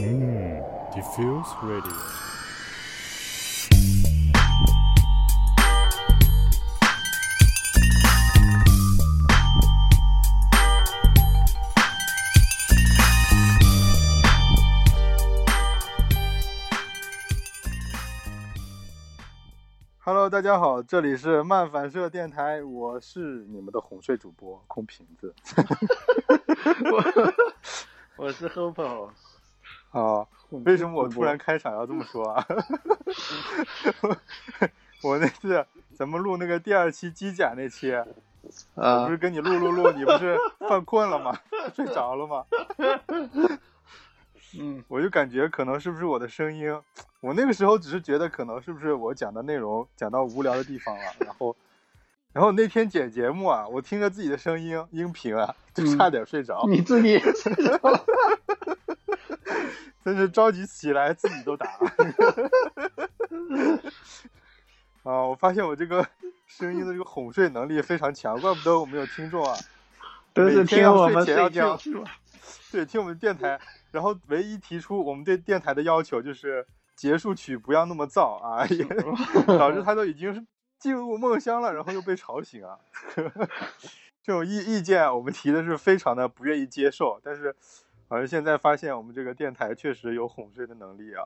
嗯，Diffuse hmm, Radio。大家好，这里是漫反射电台，我是你们的哄睡主播空瓶子。我我是 Hope，啊，为什么我突然开场要这么说啊？我那次咱们录那个第二期机甲那期，我啊不是跟你录录录，你不是犯困了吗？睡着了吗？嗯，我就感觉可能是不是我的声音，我那个时候只是觉得可能是不是我讲的内容讲到无聊的地方了，然后，然后那天剪节目啊，我听着自己的声音音频啊，就差点睡着，你自己真是着急起来自己都打。啊，我发现我这个声音的这个哄睡能力非常强，怪不得我们有听众啊。都是听我们睡觉？对，听我们电台，然后唯一提出我们对电台的要求就是结束曲不要那么燥啊，也 导致他都已经是进入梦乡了，然后又被吵醒啊。这种意意见我们提的是非常的不愿意接受，但是好像现在发现我们这个电台确实有哄睡的能力啊。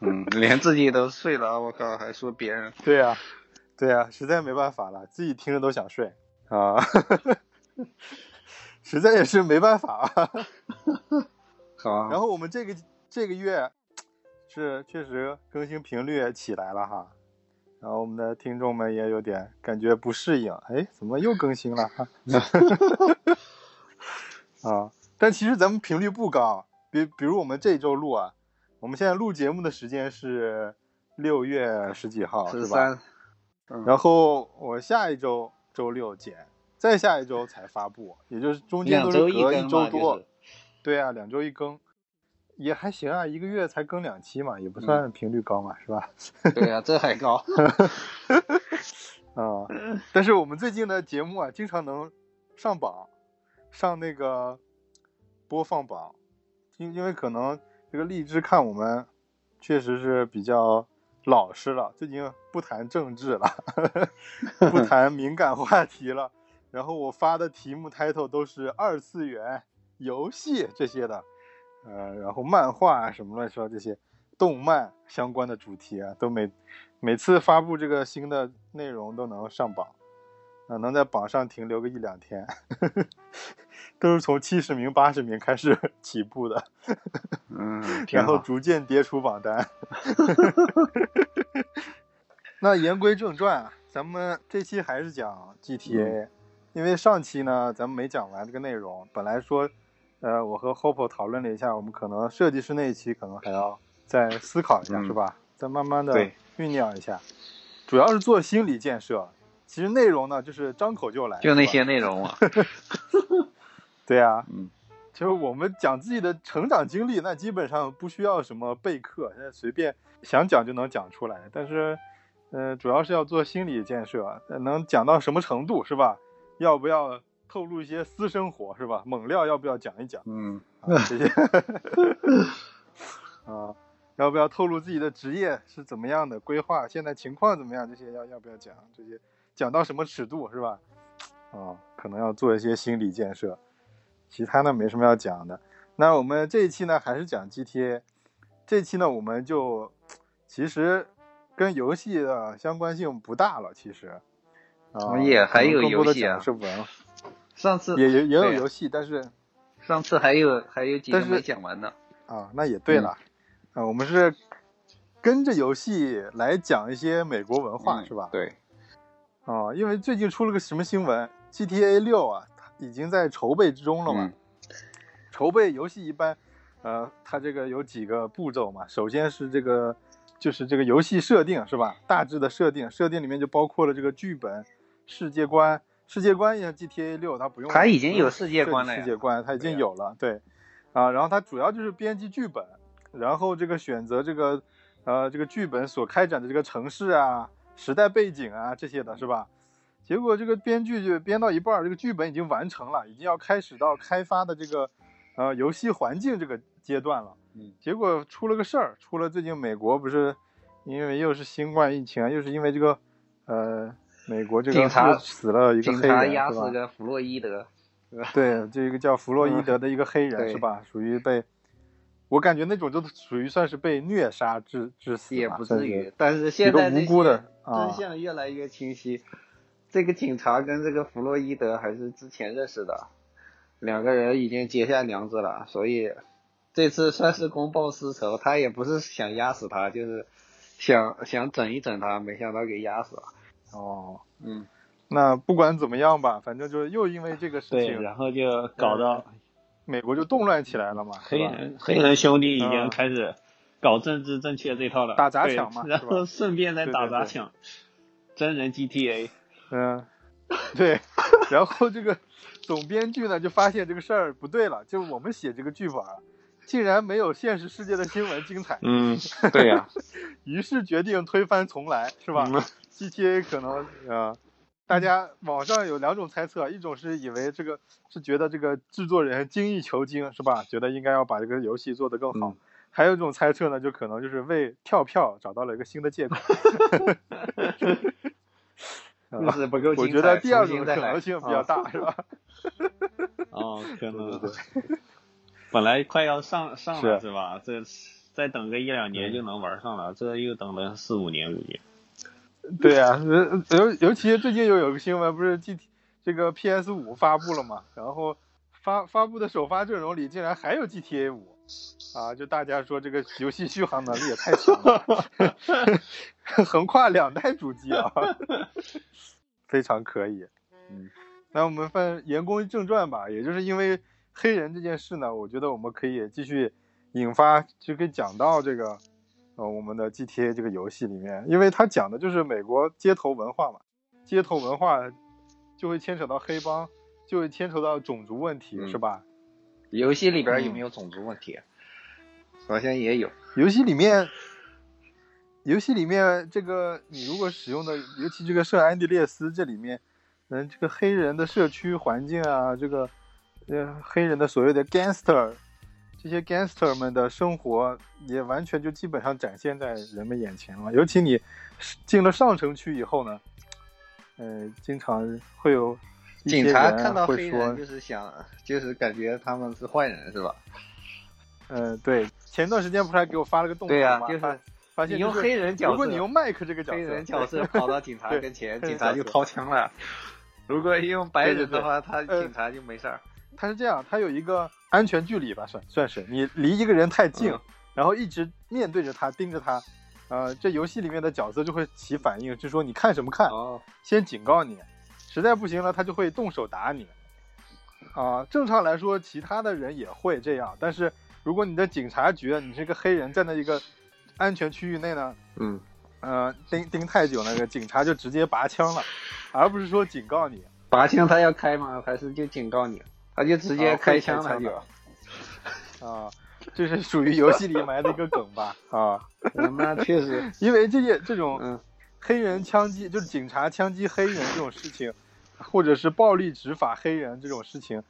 嗯，连自己都睡了，我靠，还说别人。对呀、对呀、实在没办法了，自己听着都想睡啊，实在也是没办法啊。好啊，然后我们这个这个月是确实更新频率也起来了哈，然后我们的听众们也有点感觉不适应，哎，怎么又更新了哈？啊，但其实咱们频率不高，比比如我们这周录啊，我们现在录节目的时间是六月十几号，十是吧？三，嗯然后我下一周周六剪，再下一周才发布，也就是中间都是两周一隔一周多。就是对啊，两周一更，也还行啊，一个月才更两期嘛，也不嗯算频率高嘛，是吧？对啊，这还高。啊、但是我们最近的节目啊，经常能上榜，上那个播放榜，因因为可能这个荔枝看我们确实是比较老实了，最近不谈政治了，不谈敏感话题了，然后我发的题目 title 都是二次元游戏这些的，呃，然后漫画啊什么乱七八糟这些动漫相关的主题啊，都每每次发布这个新的内容都能上榜，啊、能在榜上停留个一两天，都是从七十名、八十名开始 起步的，嗯，挺然后。逐渐跌出榜单。那言归正传啊，咱们这期还是讲 GTA，、因为上期呢咱们没讲完这个内容，本来说，呃，我和 Hope 讨论了一下，我们可能设计师那一期可能还要再思考一下，嗯是吧？再慢慢的酝酿一下，主要是做心理建设。其实内容呢，就是张口就来，就那些内容嘛。对啊，嗯，就是我们讲自己的成长经历，那基本上不需要什么备课，现在随便想讲就能讲出来。但是，呃，主要是要做心理建设，呃能讲到什么程度是吧？要不要透露一些私生活是吧？猛料要不要讲一讲嗯，啊？这些 啊，要不要透露自己的职业是怎么样的规划，现在情况怎么样？这些要要不要讲？这些讲到什么尺度是吧？啊，可能要做一些心理建设。其他呢没什么要讲的。那我们这一期呢，还是讲 GTA。这期呢，我们就其实跟游戏的相关性不大了，其实。啊，也还有更多的游戏啊是文，上次也也也有游戏，但是上次还有还有几个是没讲完呢。啊，那也对了，嗯啊，我们是跟着游戏来讲一些美国文化，嗯是吧？对，啊，因为最近出了个什么新闻，GTA 六啊，它已经在筹备之中了嘛。嗯筹备游戏一般，呃，它这个有几个步骤嘛。首先是这个，就是这个游戏设定是吧？大致的设定，设定里面就包括了这个剧本、世界观。世界观像 GTA 六它不用，它已经有世界观了世界观它已经有了，对。啊，然后它主要就是编辑剧本，然后这个选择这个，呃，这个剧本所开展的这个城市啊、时代背景啊这些的是吧？结果这个编剧就编到一半，这个剧本已经完成了，已经要开始到开发的这个呃游戏环境这个阶段了。嗯，结果出了个事儿，出了最近美国不是因为又是新冠疫情啊，又是因为这个呃美国这个警察死了一个警察？压死个弗洛伊德，对，就一个叫弗洛伊德的一个黑人、对是吧？属于被，我感觉那种就属于算是被虐杀致致死吧，也不至于。但是现在这无辜的真相越来越清晰。这个警察跟这个弗洛伊德还是之前认识的，两个人已经结下梁子了，所以这次算是公报私仇。他也不是想压死他，就是想想整一整他，没想到给压死了。哦。嗯，那不管怎么样吧，反正就是又因为这个事对，情，然后就搞到美国就动乱起来了嘛？黑人黑人兄弟已嗯经开始搞政治正确这套了，打砸抢嘛然后顺便再打砸抢，真人 GTA，嗯，对。然后这个总编剧呢就发现这个事儿不对了，就我们写这个剧本儿，竟然没有现实世界的新闻精彩，嗯，对呀、于是决定推翻重来，是吧、嗯 g t a 可能呃，大家网上有两种猜测，一种是以为这个是觉得这个制作人精益求精，是吧？觉得应该要把这个游戏做得更好。嗯还有一种猜测呢，就可能就是为跳票找到了一个新的借口。故事不够精彩。我觉得第二种可能性比较大，是吧？哦，可能对本来快要上上了是是吧？这再等个一两年就能玩上了，这又等了四五年估计。对呀、呃尤尤其最近又有个新闻，不是 G T 这个 P S 五发布了嘛？然后发发布的首发阵容里竟然还有 G T A 五，啊，就大家说这个游戏续航能力也太强了，横跨两代主机啊，非常可以。嗯，那我们翻言归正传吧，也就是因为黑人这件事呢，我觉得我们可以继续引发，就可以讲到这个，呃，我们的 GTA 这个游戏里面，因为它讲的就是美国街头文化嘛，街头文化就会牵扯到黑帮，就会牵扯到种族问题，嗯是吧？游戏里边有嗯没有种族问题？好像也有。游戏里面，游戏里面这个你如果使用的，尤其这个圣安地列斯这里面，嗯，这个黑人的社区环境啊，这个呃黑人的所谓的 gangster，这些 gangster 们的生活也完全就基本上展现在人们眼前了。尤其你进了上城区以后呢，呃，经常会有警察看到黑人，就是想，就是感觉他们是坏人，是吧？嗯、对，前段时间不是还给我发了个动态吗？就是发发现你用黑人角色，如果你用麦克这个角色，黑人角色跑到警察 跟前，警察就掏枪了。如果用白人的话，他呃警察就没事儿。他是这样，他有一个安全距离吧，算算是你离一个人太近，嗯然后一直面对着他，盯着他，呃，这游戏里面的角色就会起反应，就说你看什么看，哦，先警告你，实在不行了，他就会动手打你。啊、正常来说，其他的人也会这样，但是如果你的警察局，你是个黑人，站在一个安全区域内呢，嗯，呃，盯盯太久，那个警察就直接拔枪了，而不是说警告你。拔枪他要开吗？还是就警告你？他就直接开枪了就。啊，这是属于游戏里埋的一个梗吧？啊，嗯那确实，因为这些这种嗯黑人枪击，就是警察枪击黑人这种事情，或者是暴力执法黑人这种事情，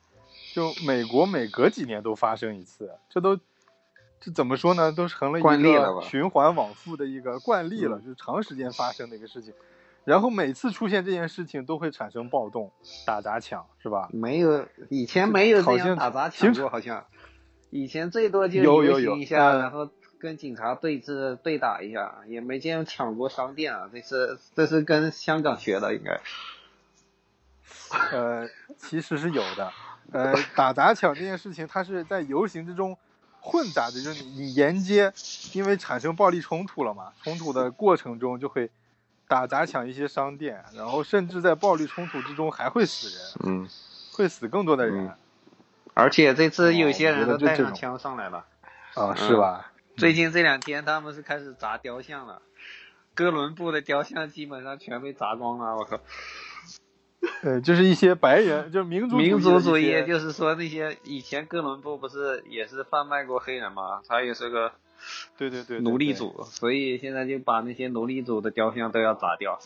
就美国每隔几年都发生一次，这都这怎么说呢？都成了一惯例了吧个循环往复的一个惯例了，嗯就是长时间发生的一个事情。然后每次出现这件事情都会产生暴动、打砸抢，是吧？没有以前没有这好像样打砸形抢过，好像以前最多就游行一下，嗯然后跟警察对峙对打一下，也没见抢过商店啊。这是这是跟香港学的，应该。呃，其实是有的。呃，打砸抢这件事情，它是在游行之中混杂的，就是你你沿街，因为产生暴力冲突了嘛，冲突的过程中就会打砸抢一些商店，然后甚至在暴力冲突之中还会死人，嗯，会死更多的人、而且这次有哦些人都带上枪上来了。啊，是吧？最近这两天他们是开始砸雕像了，哥伦布的雕像基本上全被砸光了。我靠！呃，就是一些白人，就是民族民族主义就是说那些以前哥伦布不是也是贩卖过黑人吗？他也是个 对对对对奴隶主，所以现在就把那些奴隶主的雕像都要砸掉。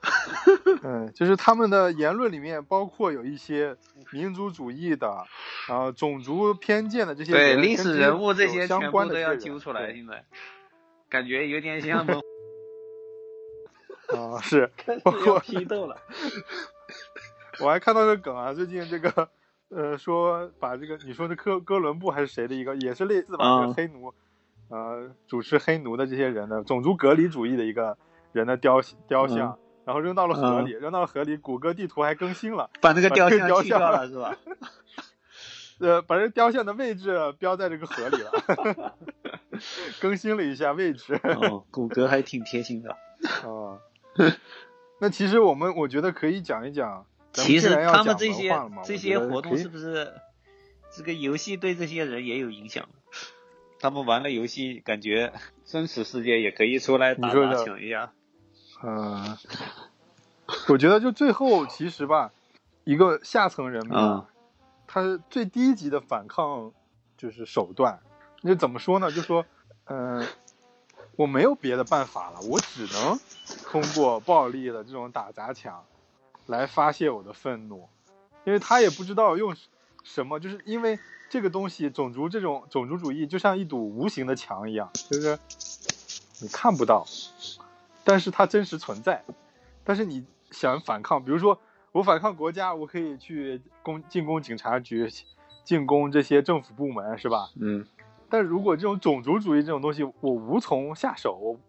嗯，就是他们的言论里面包括有一些民族主义的，然后种族偏见的这些对历史人物这些相关全部都要揪出来，现在感觉有点像 蒙啊、是，包要括批斗了。我还看到个梗啊，最近这个呃说把这个你说的哥哥伦布还是谁的一个，也是类似把这嗯个黑奴，呃主持黑奴的这些人的种族隔离主义的一个人的雕雕像，然后扔到了河里，扔到了河里，谷歌地图还更新了，把那个雕把这个雕像去掉了是吧？呃把这雕像的位置标在这个河里了，更新了一下位置。哦，谷歌还挺贴心的。哦，那其实我们我觉得可以讲一讲，其实他们这些这些活动是不是这个游戏对这些人也有影响？他们玩了游戏，感觉真实世界也可以出来打打抢一下。嗯，我觉得就最后其实吧，一个下层人民嗯啊，他最低级的反抗就是手段。那怎么说呢？就说，嗯、我没有别的办法了，我只能通过暴力的这种打砸抢来发泄我的愤怒，因为他也不知道用什么，就是因为这个东西，种族这种种族主义就像一堵无形的墙一样，就是你看不到，但是它真实存在。但是你想反抗，比如说我反抗国家，我可以去攻进攻警察局，进攻这些政府部门，是吧？嗯，但如果这种种族主义这种东西，我无从下手，我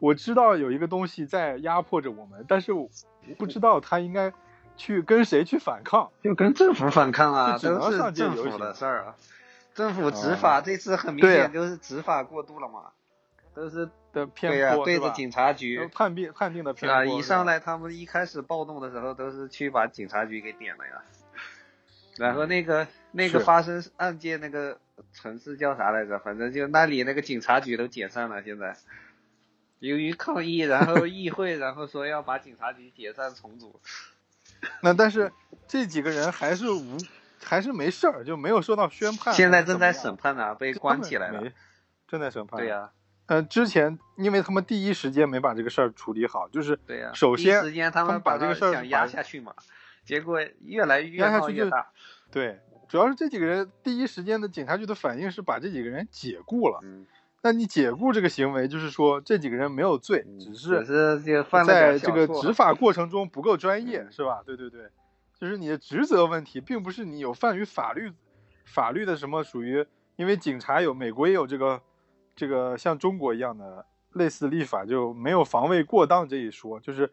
我知道有一个东西在压迫着我们，但是我不知道他应该去跟谁去反抗。就跟政府反抗啊，只能都是上街政府游行的事儿啊。政府执法、啊这次很明显就是执法过度了嘛，都是的骗对呀、对着警察局判定判定的是吧？偏颇，一上来他们一开始暴动的时候都是去把警察局给点了呀。然后那个那个发生案件那个城市叫啥来着？反正就那里那个警察局都解散了，现在。由于抗议，然后议会，然后说要把警察局解散重组。那但是这几个人还是无还是没事儿，就没有受到宣判，现在正在审判呢，被关起来了正在审判。对呀、呃，之前因为他们第一时间没把这个事儿处理好，就是对呀、首先时间他他们把这个事儿把压下去嘛，结果越来越压下去越大。对，主要是这几个人第一时间的警察局的反应是把这几个人解雇了。嗯，那你解雇这个行为，就是说这几个人没有罪，只只是是就犯在这个执法过程中不够专业，嗯是吧？对对对，就是你的职责问题，并不是你有犯于法律法律的什么属于，因为警察有美国也有这个这个像中国一样的类似立法，就没有防卫过当这一说，就是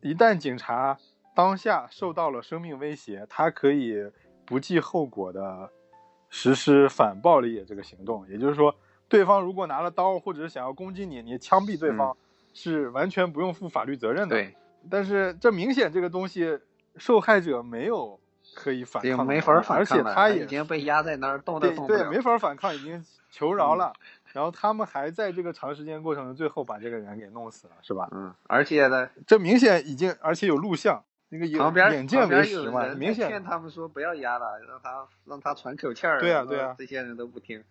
一旦警察当下受到了生命威胁，他可以不计后果的实施反暴力这个行动，也就是说，对方如果拿了刀或者是想要攻击你，你枪毙对方、是完全不用负法律责任的。对，但是这明显这个东西受害者没有可以反抗的没法反抗而，且他也已经被压在那儿，动都对对动不了。没法反抗，已经求饶了。然后他们还在这个长时间过程中，最后把这个人给弄死了，是吧？嗯，而且呢，这明显已经，而且有录像，那个有旁边眼见为实嘛，明显在劝他们说不要压了，让他让他喘口气儿。对啊对啊这些人都不听。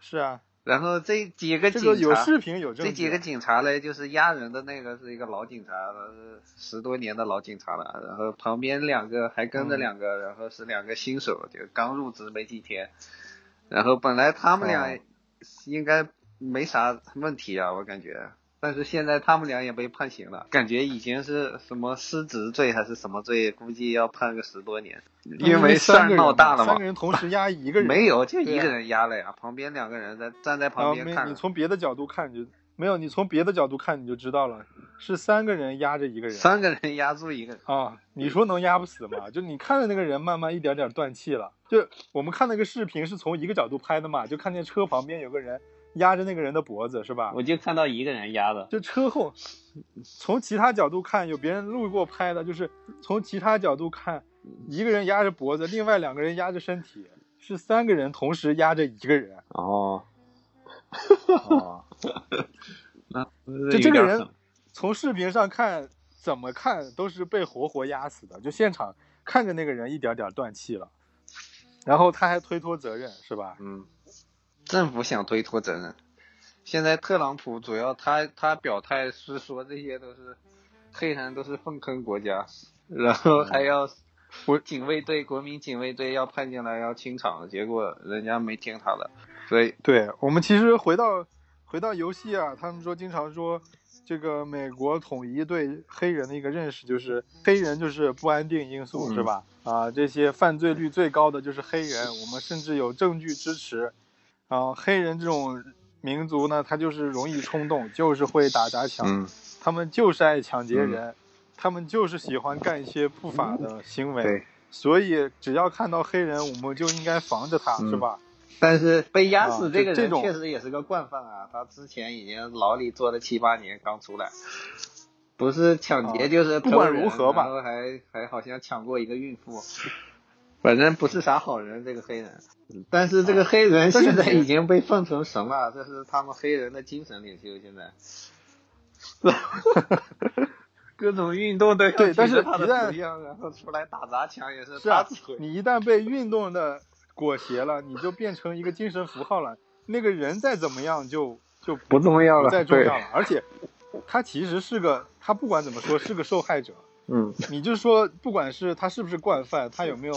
是啊。然后这几个警察，个有视频有。这几个警察嘞，就是压人的那个是一个老警察，是十多年的老警察了。然后旁边两个还跟着嗯两个，然后是两个新手，就刚入职没几天。然后本来他们俩哦应该没啥问题啊，我感觉。但是现在他们俩也被判刑了，感觉以前是什么失职罪还是什么罪，估计要判个十多年，因为事儿三个人闹大了嘛三个。人同时压一个 人，没有，就一个人压了呀，旁边两个人在站在旁边看你。从别的角度看就没有，你从别的角度看你就知道了，是三个人压着一个人。三个人压住一个人，啊，你说能压不死吗？就你看着那个人慢慢一点点断气了。就我们看那个视频是从一个角度拍的嘛，就看见车旁边有个人压着那个人的脖子，是吧？我就看到一个人压的，就车后，从其他角度看，有别人路过拍的，就是从其他角度看，一个人压着脖子，另外两个人压着身体，是三个人同时压着一个人。哦，哦，就这个人从视频上看，怎么看都是被活活压死的。就现场看着那个人一点点断气了，然后他还推脱责任，是吧？嗯，政府想推脱责任。现在特朗普主要他他表态是说这些都是黑人都是粪坑国家，然后还要我警卫队、国民警卫队要派进来要清场，结果人家没听他的，所以对我们其实回到回到游戏啊，他们说经常说这个美国统一对黑人的一个认识就是黑人就是不安定因素、嗯是吧？啊，这些犯罪率最高的就是黑人，我们甚至有证据支持。啊，黑人这种民族呢，他就是容易冲动，就是会打砸抢，嗯，他们就是爱抢劫人，他们就是喜欢干一些不法的行为。所以只要看到黑人，我们就应该防着他，嗯是吧？但是被压啊死这个这种人确实也是个惯犯啊，他之前已经牢里坐了七八年，刚出来，不是抢劫啊就是不管如何吧然后还还好像抢过一个孕妇，反正不是啥好人这个黑人。但是这个黑人现在已经被奉成神了，这是他们黑人的精神领袖。现在，各种运动都要对但是他的样，然后出来打砸抢也是是啊他指挥。你一旦被运动的裹挟了，你就变成一个精神符号了。那个人再怎么样就就不重要了，对，再重要了。而且他其实是个，他不管怎么说是个受害者。嗯你就说，不管是他是不是惯犯，他有没有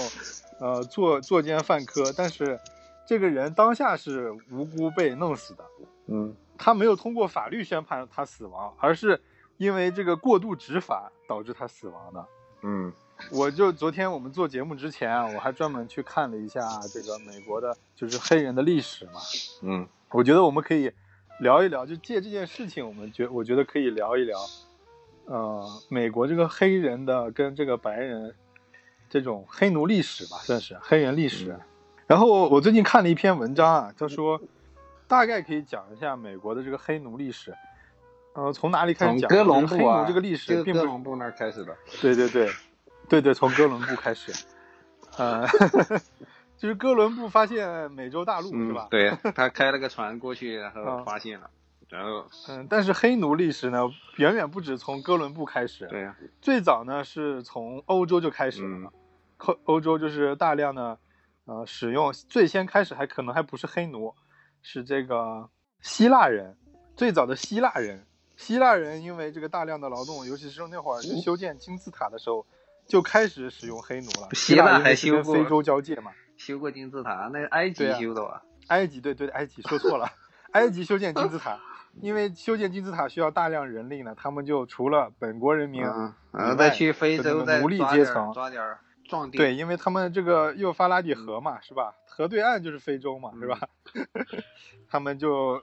呃作作奸犯科，但是这个人当下是无辜被弄死的。嗯他没有通过法律宣判他死亡，而是因为这个过度执法导致他死亡的。嗯我就昨天我们做节目之前啊，我还专门去看了一下这个美国的，就是黑人的历史嘛。嗯我觉得我们可以聊一聊，就借这件事情，我们觉我觉得可以聊一聊，呃，美国这个黑人的跟这个白人这种黑奴历史吧，算是黑人历史。嗯然后我最近看了一篇文章啊，他说大概可以讲一下美国的这个黑奴历史。呃，从哪里开始讲？从哥伦布啊，黑奴这个历史就并不是哥伦布那儿开始的。对对对，对对，从哥伦布开始，呃，就是哥伦布发现美洲大陆、是嗯吧？，对他开了个船过去，然后啊发现了，然后嗯，但是黑奴历史呢，远远不止从哥伦布开始，对呀，最早呢是从欧洲就开始了嗯，欧、欧洲就是大量的呃使用，最先开始还可能还不是黑奴，是这个希腊人，最早的希腊人，希腊人因为这个大量的劳动，尤其是那会儿是修建金字塔的时候，就开始使用黑奴了。希腊还修过非洲交界嘛，修过金字塔，那是埃及修的吧？埃及对对埃及说错了，埃及修建金字塔，因为修建金字塔需要大量人力呢，他们就除了本国人民，嗯，然后再去非洲奴隶阶层抓点儿壮丁。对，因为他们这个幼发拉底河嘛，是吧？河对岸就是非洲嘛，是吧？他们就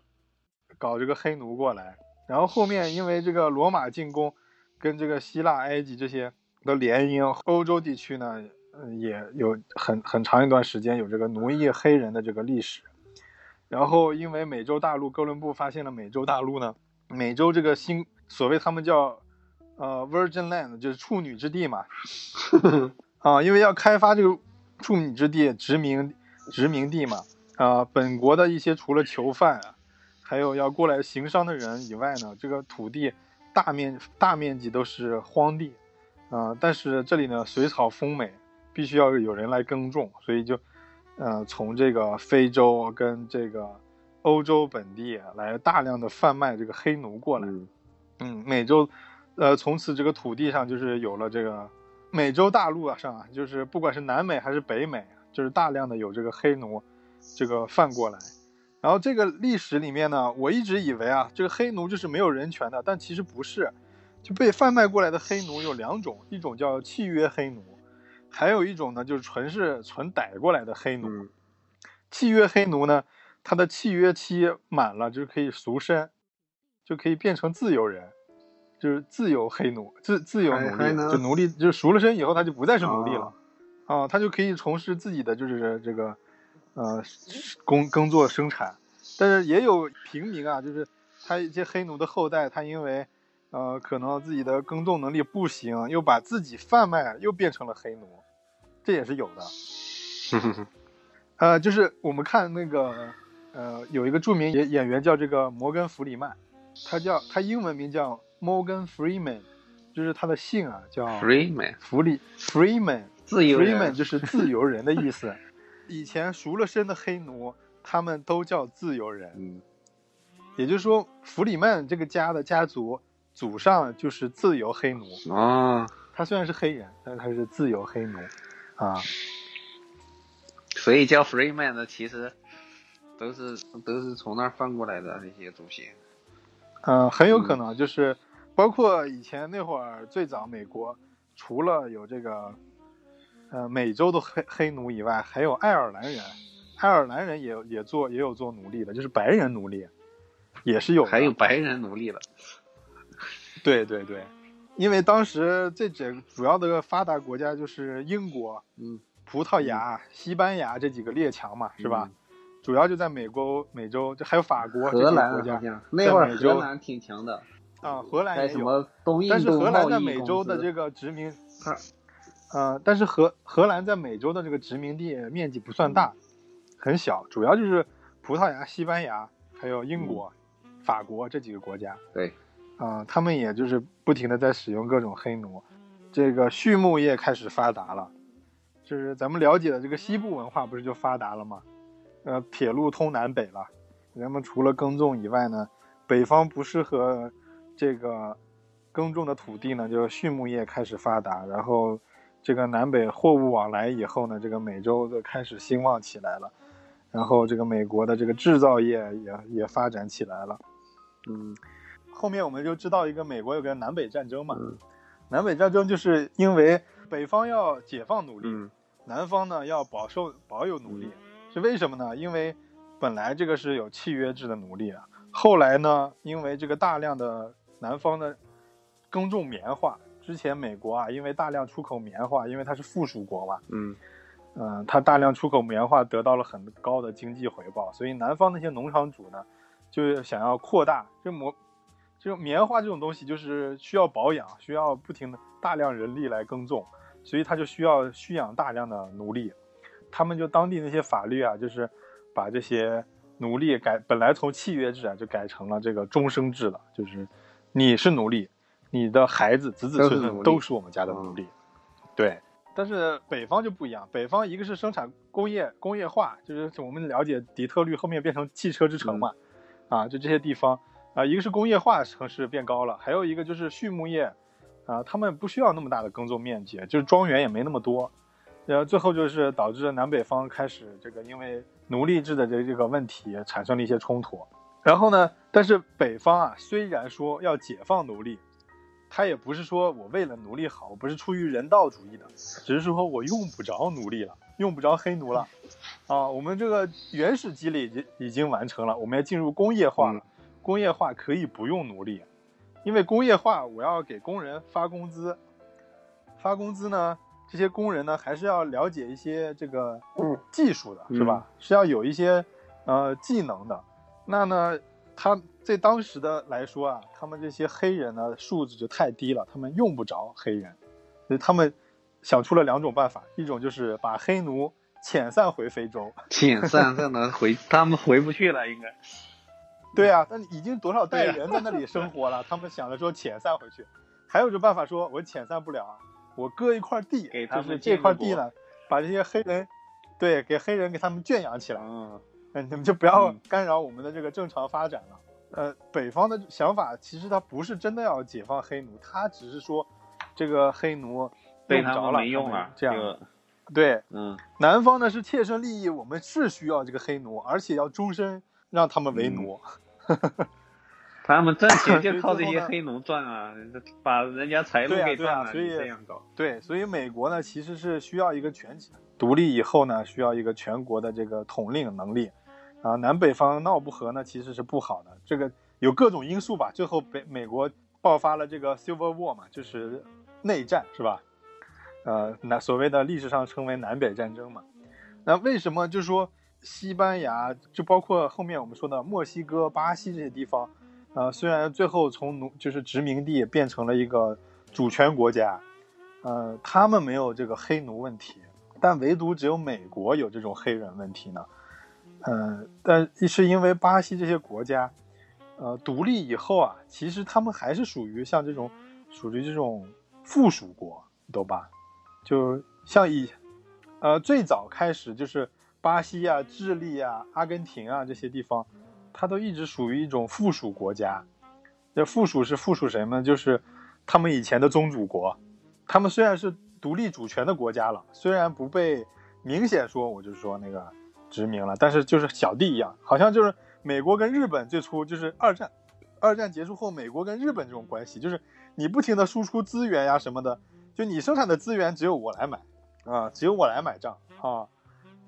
搞这个黑奴过来，然后后面因为这个罗马进攻，跟这个希腊、埃及这些的联姻，欧洲地区呢，嗯，也有很很长一段时间有这个奴役黑人的这个历史。然后因为美洲大陆，哥伦布发现了美洲大陆呢，美洲这个新所谓他们叫呃 Virgin Land，就是处女之地嘛，啊，因为要开发这个处女之地、殖民殖民地嘛，啊，本国的一些除了囚犯啊，还有要过来行商的人以外呢，这个土地大面大面积都是荒地，啊，但是这里呢水草丰美，必须要有人来耕种，所以就，呃，从这个非洲跟这个欧洲本地来大量的贩卖这个黑奴过来，嗯。嗯，美洲，呃，从此这个土地上就是有了这个美洲大陆啊上啊，就是不管是南美还是北美，就是大量的有这个黑奴这个贩过来。然后这个历史里面呢，我一直以为啊，这个黑奴就是没有人权的，但其实不是，就被贩卖过来的黑奴有两种，一种叫契约黑奴，还有一种呢就是纯是纯逮过来的黑奴。嗯契约黑奴呢，他的契约期满了，就是可以赎身，就可以变成自由人，就是自由黑奴，自自由奴隶，就奴隶，就赎了身以后，他就不再是奴隶了哦，啊，他就可以从事自己的就是这个呃工耕作生产。但是也有平民啊，就是他一些黑奴的后代，他因为呃可能自己的耕种能力不行，又把自己贩卖，又变成了黑奴，这也是有的。呃，就是我们看那个，呃，有一个著名演演员叫这个摩根·弗里曼，他叫他英文名叫 Morgan Freeman，就是他的姓啊叫，Freeman 弗里 Freeman，自由 Freeman，就是自由人的意思。以前赎了身的黑奴，他们都叫自由人，嗯也就是说，弗里曼这个家的家族祖上就是自由黑奴。啊，他虽然是黑人，但是他是自由黑奴啊。所以叫 free man 的其实都是都是从那儿翻过来的那些祖先。嗯、很有可能就是包括以前那会儿最早美国除了有这个呃美洲的黑黑奴以外，还有爱尔兰人，爱尔兰人也也做也有做奴隶的，就是白人奴隶也是有。还有白人奴隶了。对对对，因为当时这整主要的发达国家就是英国、嗯，葡萄牙、西班牙这几个列强嘛，是吧？嗯？主要就在美国、美洲，这还有法国荷兰好国家那会儿荷兰挺强的，啊，荷兰什也有。么。东印但是荷兰在美洲的这个殖民，它呃，但是荷荷兰在美洲的这个殖民地面积不算大，很小，主要就是葡萄牙、西班牙还有英国、法国这几个国家。对，啊、他们也就是不停的在使用各种黑奴，这个畜牧业开始发达了，就是咱们了解的这个西部文化不是就发达了吗？呃，铁路通南北了，人们除了耕种以外呢，北方不适合这个耕种的土地呢，就畜牧业开始发达，然后这个南北货物往来以后呢，这个美洲就开始兴旺起来了，然后这个美国的这个制造业也也发展起来了。嗯后面我们就知道一个美国有个南北战争嘛，嗯。南北战争就是因为北方要解放奴隶，嗯。南方呢要保受保有奴隶，是为什么呢？因为本来这个是有契约制的奴隶啊，后来呢，因为这个大量的南方的耕种棉花，之前美国啊，因为大量出口棉花，因为它是附属国嘛，嗯。嗯，它大量出口棉花得到了很高的经济回报，所以南方那些农场主呢，就想要扩大这磨，这种棉花这种东西就是需要保养，需要不停的大量人力来耕种，所以它就需要蓄养大量的奴隶。他们就当地那些法律啊，就是把这些奴隶改，本来从契约制啊就改成了这个终生制了，就是你是奴隶，你的孩子子子孙孙都是我们家的奴隶。对，但是北方就不一样，北方一个是生产工业工业化，就是我们了解底特律后面变成汽车之城嘛，啊，就这些地方啊，一个是工业化城市变高了，还有一个就是畜牧业，啊，他们不需要那么大的耕种面积，就是庄园也没那么多，呃，最后就是导致南北方开始这个因为奴隶制的这这个问题产生了一些冲突，然后呢，但是北方啊，虽然说要解放奴隶。他也不是说我为了奴隶好，我不是出于人道主义的，只是说我用不着奴隶了，用不着黑奴了，啊，我们这个原始积累已经已经完成了，我们要进入工业化了，工业化可以不用奴隶，因为工业化我要给工人发工资，发工资呢，这些工人呢还是要了解一些这个嗯技术的，是吧？是要有一些呃技能的，那呢，他在当时的来说啊，他们这些黑人呢素质就太低了，他们用不着黑人，所以他们想出了两种办法，一种就是把黑奴遣散回非洲。遣散这能回，他们回不去了，应该。对啊，但已经多少代人在那里生活了，他们想着说遣散回去。还有一种办法说，我遣散不了啊，我割一块地，给他们就是这块地呢，把这些黑人，对，给黑人给他们圈养起来。嗯嗯，你们就不要嗯干扰我们的这个正常发展了。呃，北方的想法其实他不是真的要解放黑奴，他只是说这个黑奴对他们用着了，没用啊，这样。就对，嗯，南方呢是切身利益，我们是需要这个黑奴，而且要终身让他们为嗯奴。他们挣钱 就靠这些黑奴赚啊，把人家财路给断了，对啊所以这样搞，对，所以美国呢其实是需要一个全独立以后呢，需要一个全国的这个统领能力。啊，南北方闹不和呢，其实是不好的。这个有各种因素吧。最后北美国爆发了这个 Civil War 嘛，就是内战，是吧？呃，那所谓的历史上称为南北战争嘛。那为什么就说西班牙，就包括后面我们说的墨西哥、巴西这些地方，呃，虽然最后从奴就是殖民地变成了一个主权国家，呃，他们没有这个黑奴问题，但唯独只有美国有这种黑人问题呢。呃，但是因为巴西这些国家，呃，独立以后啊，其实他们还是属于像这种属于这种附属国，懂吧？就像以呃最早开始就是巴西啊、智利啊、阿根廷啊这些地方，它都一直属于一种附属国家。这附属是附属谁呢？就是他们以前的宗主国，他们虽然是独立主权的国家了，虽然不被明显说，我就说那个殖民了，但是就是小弟一样，好像就是美国跟日本最初就是二战，二战结束后，美国跟日本这种关系，就是你不停的输出资源呀什么的，就你生产的资源只有我来买啊，只有我来买账啊，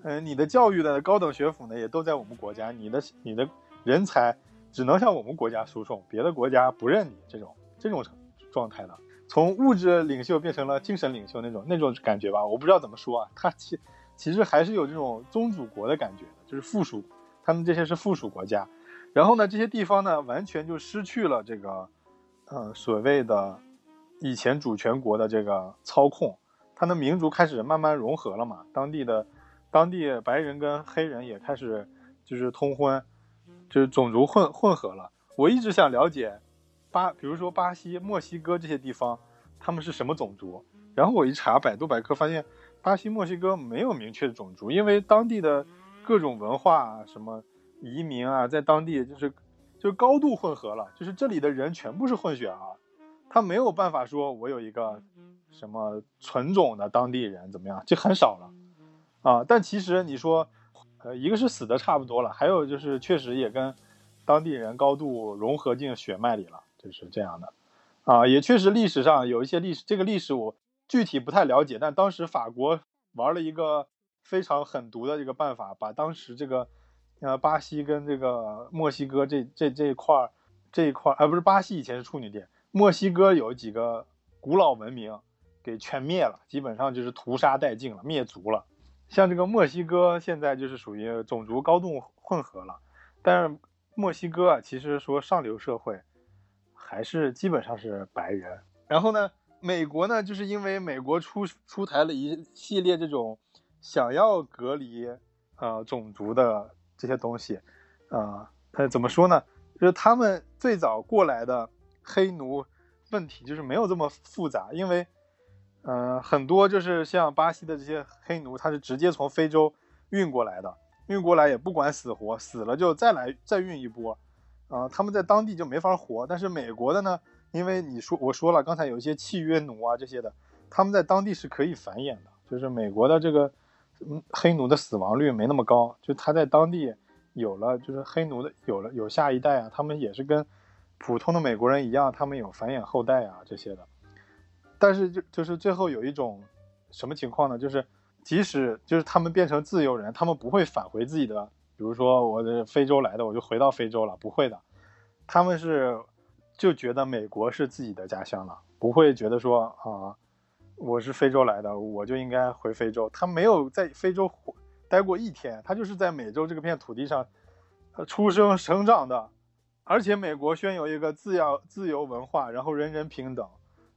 嗯，你的教育的高等学府呢也都在我们国家，你的你的人才。只能向我们国家输送，别的国家不认你这种这种状态的，从物质领袖变成了精神领袖那种那种感觉吧，我不知道怎么说啊，他其其实还是有这种宗主国的感觉的，就是附属，他们这些是附属国家，然后呢，这些地方呢完全就失去了这个，呃，所谓的以前主权国的这个操控，他的民族开始慢慢融合了嘛，当地的当地白人跟黑人也开始就是通婚。就是种族混混合了。我一直想了解，巴，比如说巴西、墨西哥这些地方，他们是什么种族？然后我一查百度百科，发现巴西、墨西哥没有明确的种族，因为当地的各种文化啊、什么移民啊，在当地就是就高度混合了，就是这里的人全部是混血儿，他没有办法说我有一个什么纯种的当地人怎么样，就很少了啊。但其实你说。呃，一个是死的差不多了，还有就是确实也跟当地人高度融合进血脉里了，就是这样的，啊，也确实历史上有一些历史，这个历史我具体不太了解，但当时法国玩了一个非常狠毒的这个办法，把当时这个呃巴西跟这个墨西哥这这这一块儿这一块儿，啊不是巴西以前是处女地，墨西哥有几个古老文明给全灭了，基本上就是屠杀殆尽了，灭族了。像这个墨西哥现在就是属于种族高度混合了，但是墨西哥啊，其实说上流社会还是基本上是白人。然后呢，美国呢，就是因为美国出出台了一系列这种想要隔离呃种族的这些东西，啊，呃怎么说呢？就是他们最早过来的黑奴问题就是没有这么复杂，因为。嗯，很多就是像巴西的这些黑奴，他是直接从非洲运过来的，运过来也不管死活，死了就再来再运一波，啊，他们在当地就没法活。但是美国的呢，因为你说我说了，刚才有一些契约奴啊这些的，他们在当地是可以繁衍的，就是美国的这个嗯黑奴的死亡率没那么高，就他在当地有了就是黑奴的有了有下一代啊，他们也是跟普通的美国人一样，他们有繁衍后代啊这些的。但是就就是最后有一种什么情况呢？就是即使就是他们变成自由人，他们不会返回自己的，比如说我的非洲来的，我就回到非洲了，不会的。他们是就觉得美国是自己的家乡了，不会觉得说啊，我是非洲来的，我就应该回非洲。他没有在非洲待过一天，他就是在美洲这个片土地上出生成长的，而且美国宣有一个自由自由文化，然后人人平等。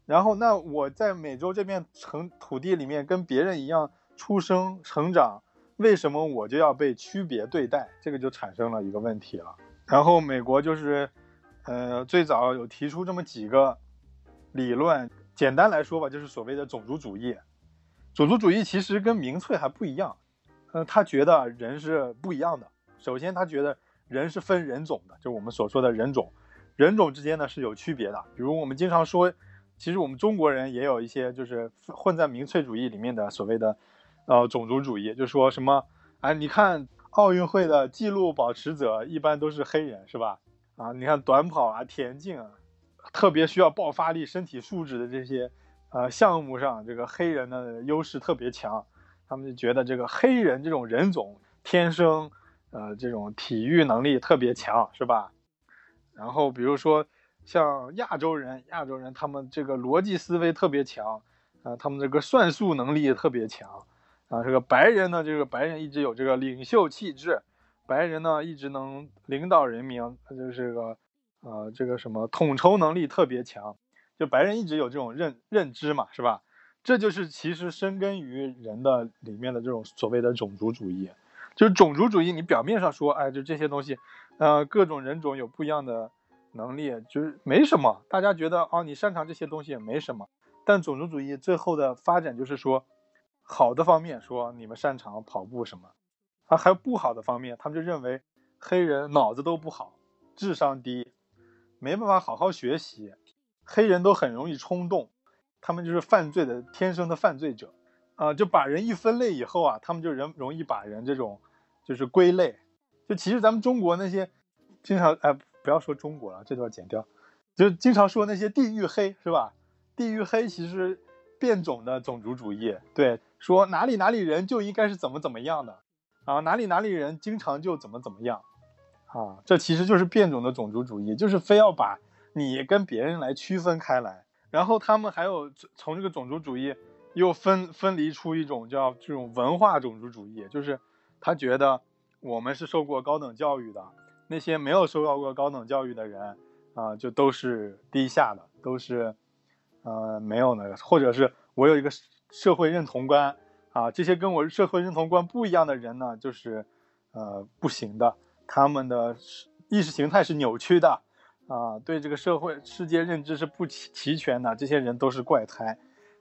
然后，那我在美洲这片成土地里面跟别人一样出生成长，为什么我就要被区别对待？这个就产生了一个问题了。然后美国就是，呃，最早有提出这么几个理论，简单来说吧，就是所谓的种族主义。种族主义其实跟民粹还不一样，呃，他觉得人是不一样的。首先，他觉得人是分人种的，就我们所说的人种，人种之间呢是有区别的。比如我们经常说。其实我们中国人也有一些就是混在民粹主义里面的所谓的，呃，种族主义，就说什么，哎，你看奥运会的纪录保持者一般都是黑人，是吧？啊，你看短跑啊、田径啊，特别需要爆发力、身体素质的这些，呃，项目上，这个黑人的优势特别强，他们就觉得这个黑人这种人种天生，呃，这种体育能力特别强，是吧？然后比如说。像亚洲人，亚洲人他们这个逻辑思维特别强，啊，他们这个算术能力特别强，啊，这个白人呢，这个白人一直有这个领袖气质，白人呢一直能领导人民，就是个，呃，这个什么统筹能力特别强，就白人一直有这种认认知嘛，是吧？这就是其实深根于人的里面的这种所谓的种族主义，就是种族主义，你表面上说，哎，就这些东西，呃，各种人种有不一样的。能力就是没什么，大家觉得啊，你擅长这些东西也没什么。但种族主义最后的发展就是说，好的方面说你们擅长跑步什么，啊，还有不好的方面，他们就认为黑人脑子都不好，智商低，没办法好好学习，黑人都很容易冲动，他们就是犯罪的天生的犯罪者，啊，就把人一分类以后啊，他们就人容易把人这种就是归类，就其实咱们中国那些经常哎不要说中国了，这段剪掉，就经常说那些地域黑是吧？地域黑其实变种的种族主义，对，说哪里哪里人就应该是怎么怎么样的，啊，哪里哪里人经常就怎么怎么样。啊，这其实就是变种的种族主义，就是非要把你跟别人来区分开来，然后他们还有从这个种族主义又分分离出一种叫这种文化种族主义，就是他觉得我们是受过高等教育的，那些没有受到过高等教育的人啊，就都是低下的，都是呃没有那个，或者是我有一个社会认同观啊，这些跟我社会认同观不一样的人呢，就是呃不行的。他们的意识形态是扭曲的，啊，对这个社会世界认知是不齐齐全的，这些人都是怪胎，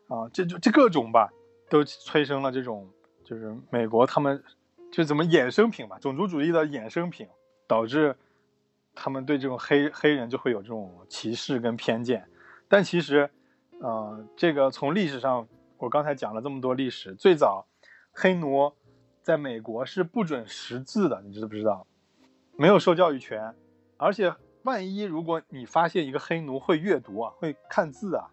啊，这就这各种吧，都催生了这种，就是美国他们就怎么衍生品吧，种族主义的衍生品，导致他们对这种黑黑人就会有这种歧视跟偏见，但其实，呃，这个从历史上，我刚才讲了这么多历史，最早黑奴在美国是不准识字的，你知不知道？没有受教育权，而且万一如果你发现一个黑奴会阅读啊，会看字啊，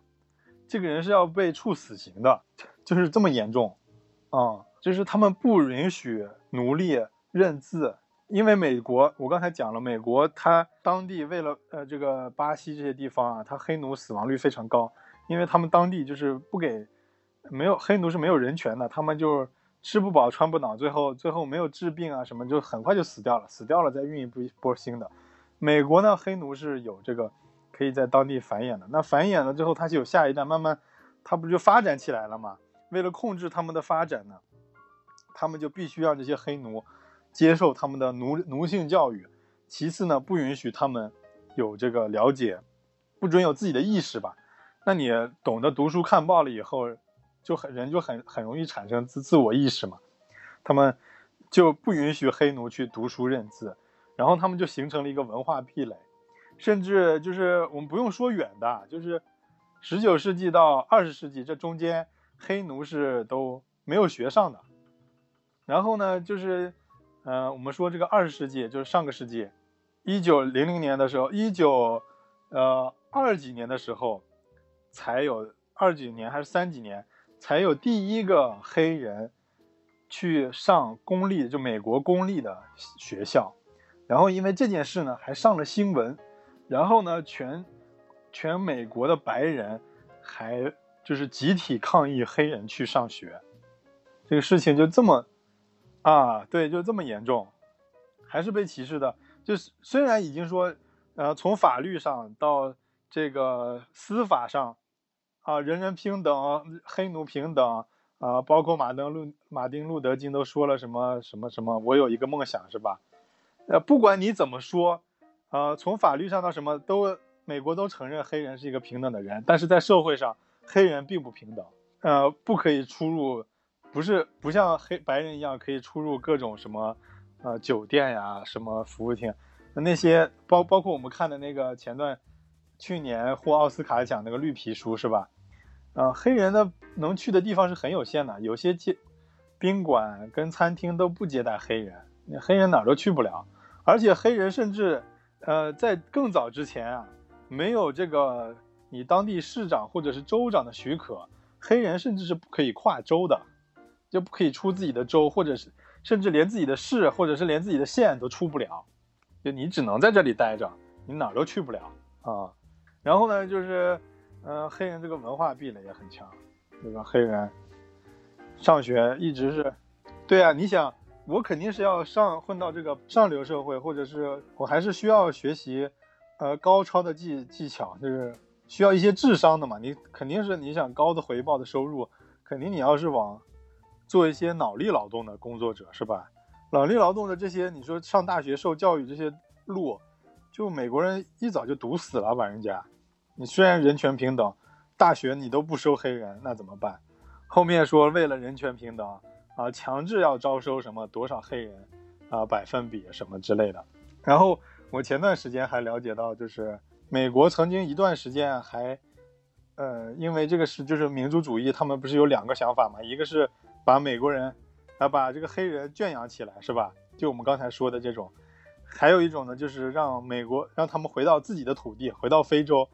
这个人是要被处死刑的，就是这么严重，啊，就是他们不允许奴隶认字，因为美国我刚才讲了，美国它当地为了呃这个巴西这些地方啊，它黑奴死亡率非常高，因为他们当地就是不给，没有黑奴是没有人权的，他们就。吃不饱穿不暖，最后最后没有治病啊什么，就很快就死掉了。死掉了再运一波波新的。美国呢，黑奴是有这个可以在当地繁衍的。那繁衍了之后，它就有下一代，慢慢它不就发展起来了吗？为了控制他们的发展呢，他们就必须让这些黑奴接受他们的奴奴性教育。其次呢，不允许他们有这个了解，不准有自己的意识吧？那你懂得读书看报了以后。就很人就很很容易产生自自我意识嘛，他们就不允许黑奴去读书认字，然后他们就形成了一个文化壁垒，甚至就是我们不用说远的，就是十九世纪到二十世纪这中间，黑奴是都没有学上的。然后呢，就是呃，我们说这个二十世纪就是上个世纪，一九零零年的时候，一九呃二几年的时候，才有二几年还是三几年。才有第一个黑人去上公立，就美国公立的学校，然后因为这件事呢，还上了新闻，然后呢，全全美国的白人还就是集体抗议黑人去上学，这个事情就这么啊，对，就这么严重，还是被歧视的。就是虽然已经说，呃，从法律上到这个司法上。啊，人人平等，黑奴平等啊，包括马登路马丁路德金都说了什么什么什么，我有一个梦想，是吧？呃，不管你怎么说，呃，从法律上到什么都，美国都承认黑人是一个平等的人，但是在社会上，黑人并不平等，呃，不可以出入，不是不像黑白人一样可以出入各种什么，呃，酒店呀，什么服务厅，那些包包括我们看的那个前段。去年获奥斯卡奖那个绿皮书是吧？呃，黑人的能去的地方是很有限的，有些接宾馆跟餐厅都不接待黑人，那黑人哪儿都去不了。而且黑人甚至，呃，在更早之前啊，没有这个你当地市长或者是州长的许可，黑人甚至是不可以跨州的，就不可以出自己的州，或者是甚至连自己的市或者是连自己的县都出不了，就你只能在这里待着，你哪儿都去不了啊。然后呢，就是，呃，黑人这个文化壁垒也很强，对吧？黑人上学一直是，对啊，你想，我肯定是要上混到这个上流社会，或者是我还是需要学习，呃，高超的技技巧，就是需要一些智商的嘛。你肯定是你想高的回报的收入，肯定你要是往做一些脑力劳动的工作者，是吧？脑力劳动的这些，你说上大学受教育这些路。就美国人一早就堵死了，把人家。你虽然人权平等，大学你都不收黑人，那怎么办？后面说为了人权平等啊，强制要招收什么多少黑人啊，百分比什么之类的。然后我前段时间还了解到，就是美国曾经一段时间还，呃，因为这个是就是民族主义，他们不是有两个想法嘛？一个是把美国人啊把这个黑人圈养起来，是吧？就我们刚才说的这种，还有一种呢，就是让美国让他们回到自己的土地，回到非洲。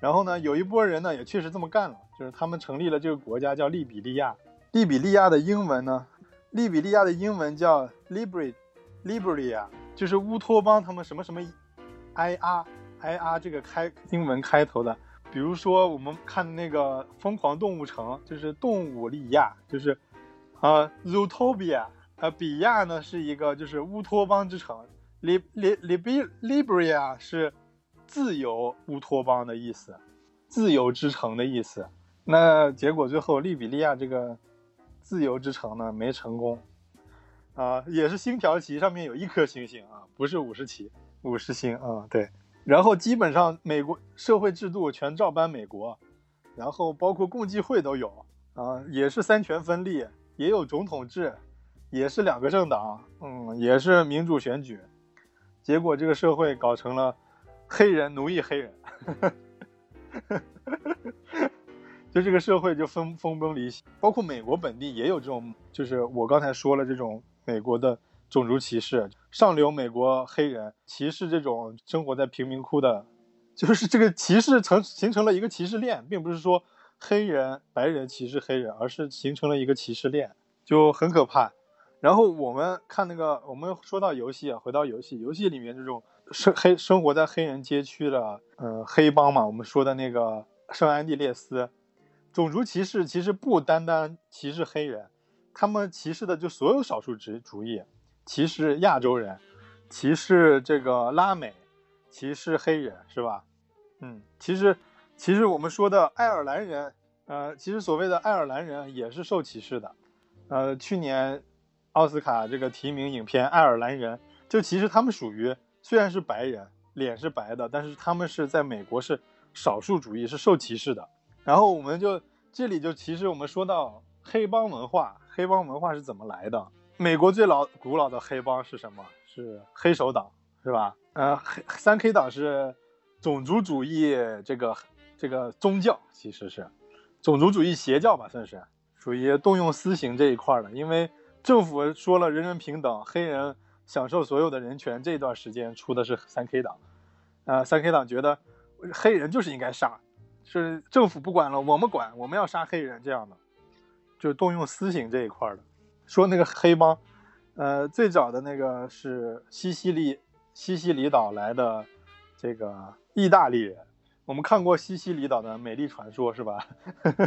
然后呢，有一波人呢也确实这么干了，就是他们成立了这个国家叫利比利亚。利比利亚的英文呢，利比利亚的英文叫 Libri，Libria，就是乌托邦他们什么什么 I R I R 这个开英文开头的。比如说我们看那个《疯狂动物城》，就是动物利亚，就是啊 Zootopia。呃，比亚呢是一个就是乌托邦之城，Li lib lib libria 是自由乌托邦的意思，自由之城的意思。那结果最后利比利亚这个自由之城呢没成功，啊，也是星条旗上面有一颗星星啊，不是五十旗，五十星啊，对。然后基本上美国社会制度全照搬美国，然后包括共济会都有啊，也是三权分立，也有总统制。也是两个政党，嗯，也是民主选举，结果这个社会搞成了黑人奴役黑人，就这个社会就分分崩离析。包括美国本地也有这种，就是我刚才说了这种美国的种族歧视，上流美国黑人歧视这种生活在贫民窟的，就是这个歧视成形成了一个歧视链，并不是说黑人白人歧视黑人，而是形成了一个歧视链，就很可怕。然后我们看那个，我们说到游戏啊，回到游戏，游戏里面这种生黑生活在黑人街区的，呃，黑帮嘛，我们说的那个圣安地列斯，种族歧视其实不单单歧视黑人，他们歧视的就所有少数族族裔，歧视亚洲人，歧视这个拉美，歧视黑人，是吧？嗯，其实其实我们说的爱尔兰人，呃，其实所谓的爱尔兰人也是受歧视的，呃，去年。奥斯卡这个提名影片《爱尔兰人》，就其实他们属于虽然是白人，脸是白的，但是他们是在美国是少数主义，是受歧视的。然后我们就这里就其实我们说到黑帮文化，黑帮文化是怎么来的？美国最老古老的黑帮是什么？是黑手党，是吧？呃，黑三 K 党是种族主义这个这个宗教，其实是种族主义邪教吧，算是属于动用私刑这一块的，因为。政府说了人人平等，黑人享受所有的人权。这段时间出的是三 K 党，啊，三 K 党觉得黑人就是应该杀，是政府不管了，我们管，我们要杀黑人这样的，就是动用私刑这一块的。说那个黑帮，呃，最早的那个是西西里西西里岛来的这个意大利人。我们看过西西里岛的美丽传说，是吧？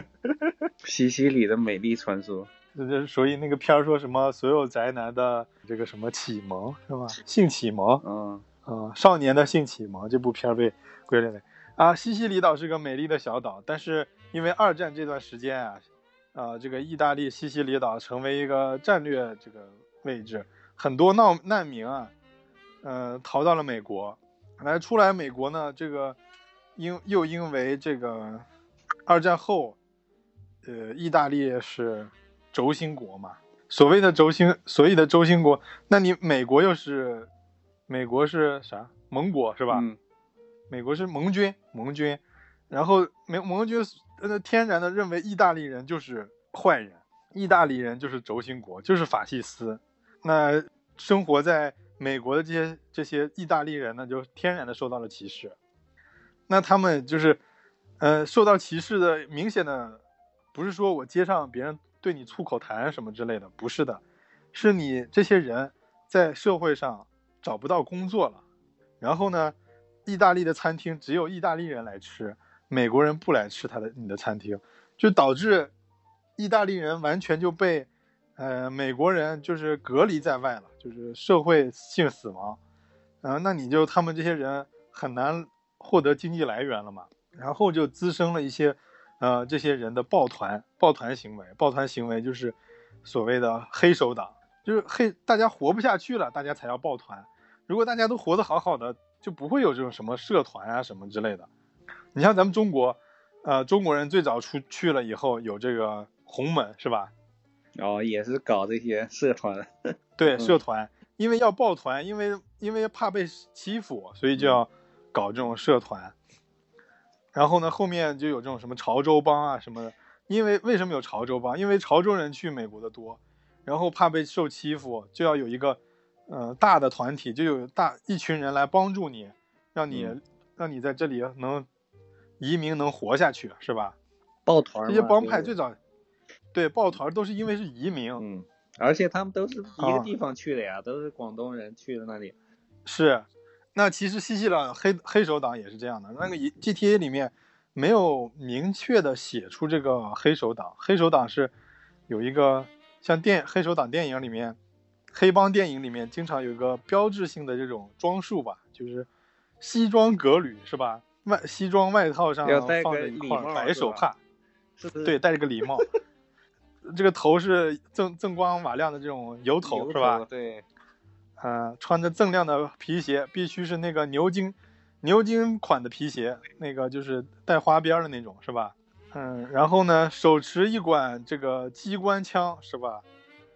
西西里的美丽传说。就所以那个片儿说什么所有宅男的这个什么启蒙是吧？性启蒙，嗯嗯，少年的性启蒙这部片儿被归类为啊，西西里岛是个美丽的小岛，但是因为二战这段时间啊，啊，这个意大利西西里岛成为一个战略这个位置，很多闹难民啊，呃，逃到了美国，来出来美国呢，这个因又因为这个二战后，呃，意大利是。轴心国嘛，所谓的轴心，所谓的轴心国，那你美国又是，美国是啥？盟国是吧？嗯，美国是盟军，盟军，然后盟盟军呃天然的认为意大利人就是坏人，意大利人就是轴心国，就是法西斯。那生活在美国的这些这些意大利人呢，就天然的受到了歧视。那他们就是，呃，受到歧视的明显的，不是说我街上别人。对你粗口谈什么之类的，不是的，是你这些人在社会上找不到工作了，然后呢，意大利的餐厅只有意大利人来吃，美国人不来吃他的你的餐厅，就导致意大利人完全就被呃美国人就是隔离在外了，就是社会性死亡，嗯，那你就他们这些人很难获得经济来源了嘛，然后就滋生了一些。呃，这些人的抱团、抱团行为，抱团行为就是所谓的黑手党，就是黑，大家活不下去了，大家才要抱团。如果大家都活得好好的，就不会有这种什么社团啊什么之类的。你像咱们中国，呃，中国人最早出去了以后有这个洪门是吧？哦，也是搞这些社团。对，社团，因为要抱团，因为因为怕被欺负，所以就要搞这种社团。然后呢，后面就有这种什么潮州帮啊什么的。因为为什么有潮州帮？因为潮州人去美国的多，然后怕被受欺负，就要有一个，呃，大的团体，就有大一群人来帮助你，让你、嗯让你在这里能移民能活下去，是吧？抱团这些帮派最早对抱团都是因为是移民，嗯，而且他们都是一啊个地方去的呀，都是广东人去的那里。是。那其实西西兰黑黑手党也是这样的，那个一 GTA 里面没有明确的写出这个黑手党，黑手党是有一个像电黑手党电影里面，黑帮电影里面经常有一个标志性的这种装束吧，就是西装革履是吧？外西装外套上放着一块白手帕？对，戴着个礼帽，这个头是锃锃光瓦亮的这种油头油是吧？对，嗯，穿着锃亮的皮鞋，必须是那个牛津牛津款的皮鞋，那个就是带花边的那种，是吧？嗯，然后呢，手持一管这个机关枪，是吧？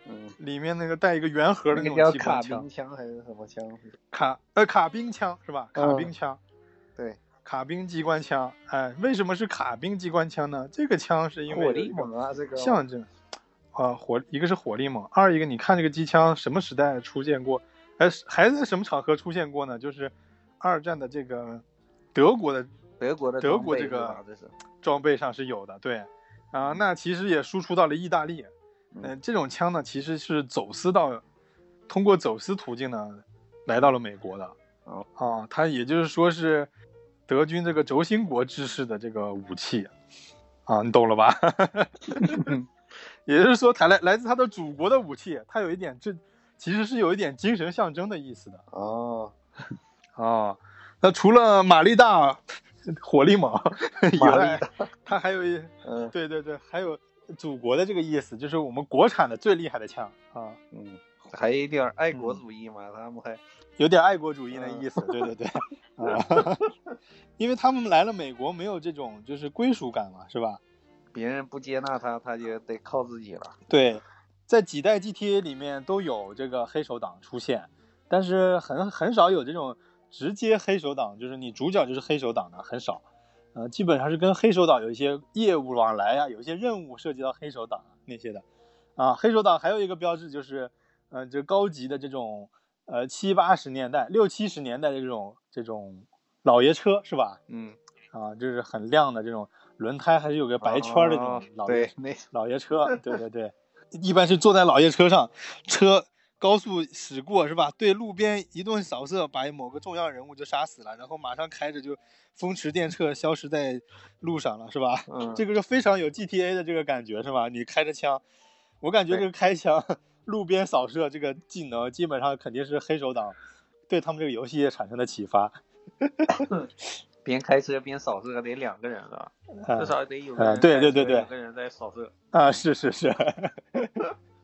嗯，里面那个带一个圆盒的那种机关枪宾，枪还是什么枪？卡呃卡宾枪是吧？卡嗯宾枪，对，卡宾机关枪。哎，为什么是卡宾机关枪呢？这个枪是因为火力猛啊，这个象征啊，火一个是火力猛，二一个你看这个机枪什么时代出现过？还是还在什么场合出现过呢？就是二战的这个德国的德国的德国这个装备上是有的，对啊，那其实也输出到了意大利。嗯嗯、这种枪呢，其实是走私到，通过走私途径呢，来到了美国的。哦啊，它也就是说是德军这个轴心国制式的这个武器，啊，你懂了吧？也就是说，它来来自它的祖国的武器，它有一点这其实是有一点精神象征的意思的。哦，哦，那除了马力大、火力猛以马外力，它还有一嗯对对对，还有祖国的这个意思，就是我们国产的最厉害的枪啊，嗯，还有一点爱嗯国主义嘛，他们还有点爱国主义的嗯意思。对对对，啊，因为他们来了美国，没有这种就是归属感嘛，是吧？别人不接纳他，他就得靠自己了。对，在几代 GTA 里面都有这个黑手党出现，但是很很少有这种直接黑手党，就是你主角就是黑手党的很少，呃，基本上是跟黑手党有一些业务往来啊，有一些任务涉及到黑手党那些的，啊，黑手党还有一个标志就是，呃，这高级的这种呃七八十年代、六七十年代的这种这种老爷车是吧？嗯，啊，就是很亮的这种轮胎，还是有个白圈儿的这哦种老爷老爷车，对对对，一般是坐在老爷车上，车高速驶过是吧？对路边一顿扫射，把某个重要人物就杀死了，然后马上开着就风驰电掣消失在路上了是吧？嗯，这个是非常有 GTA 的这个感觉是吧？你开着枪，我感觉这个开枪、路边扫射这个技能，基本上肯定是黑手党对他们这个游戏产生的启发。边开车边扫射得两个人？啊至少得有对对对对有个人在扫射。啊，是是是。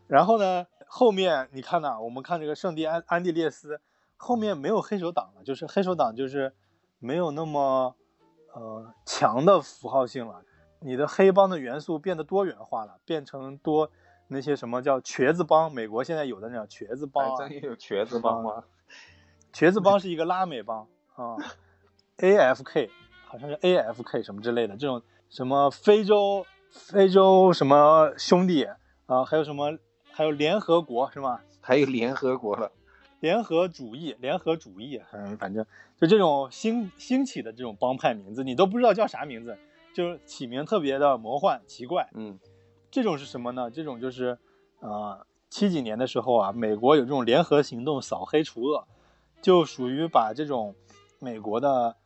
然后呢，后面你看呐、我们看这个圣地安安地列斯，后面没有黑手党了，就是黑手党就是没有那么呃强的符号性了，你的黑帮的元素变得多元化了，变成多那些什么叫瘸子帮，美国现在有的那种瘸子帮、啊，还真有瘸子帮吗？瘸子帮是一个拉美帮啊 ，AFK 好像是 AFK 什么之类的，这种什么非洲非洲什么兄弟啊，还有什么还有联合国是吗？还有联合国了。联合主义，联合主义，嗯，反正就这种兴兴起的这种帮派名字，你都不知道叫啥名字，就是起名特别的魔幻奇怪。嗯这种是什么呢？这种就是，呃，七几年的时候啊，美国有这种联合行动扫黑除恶，就属于把这种美国的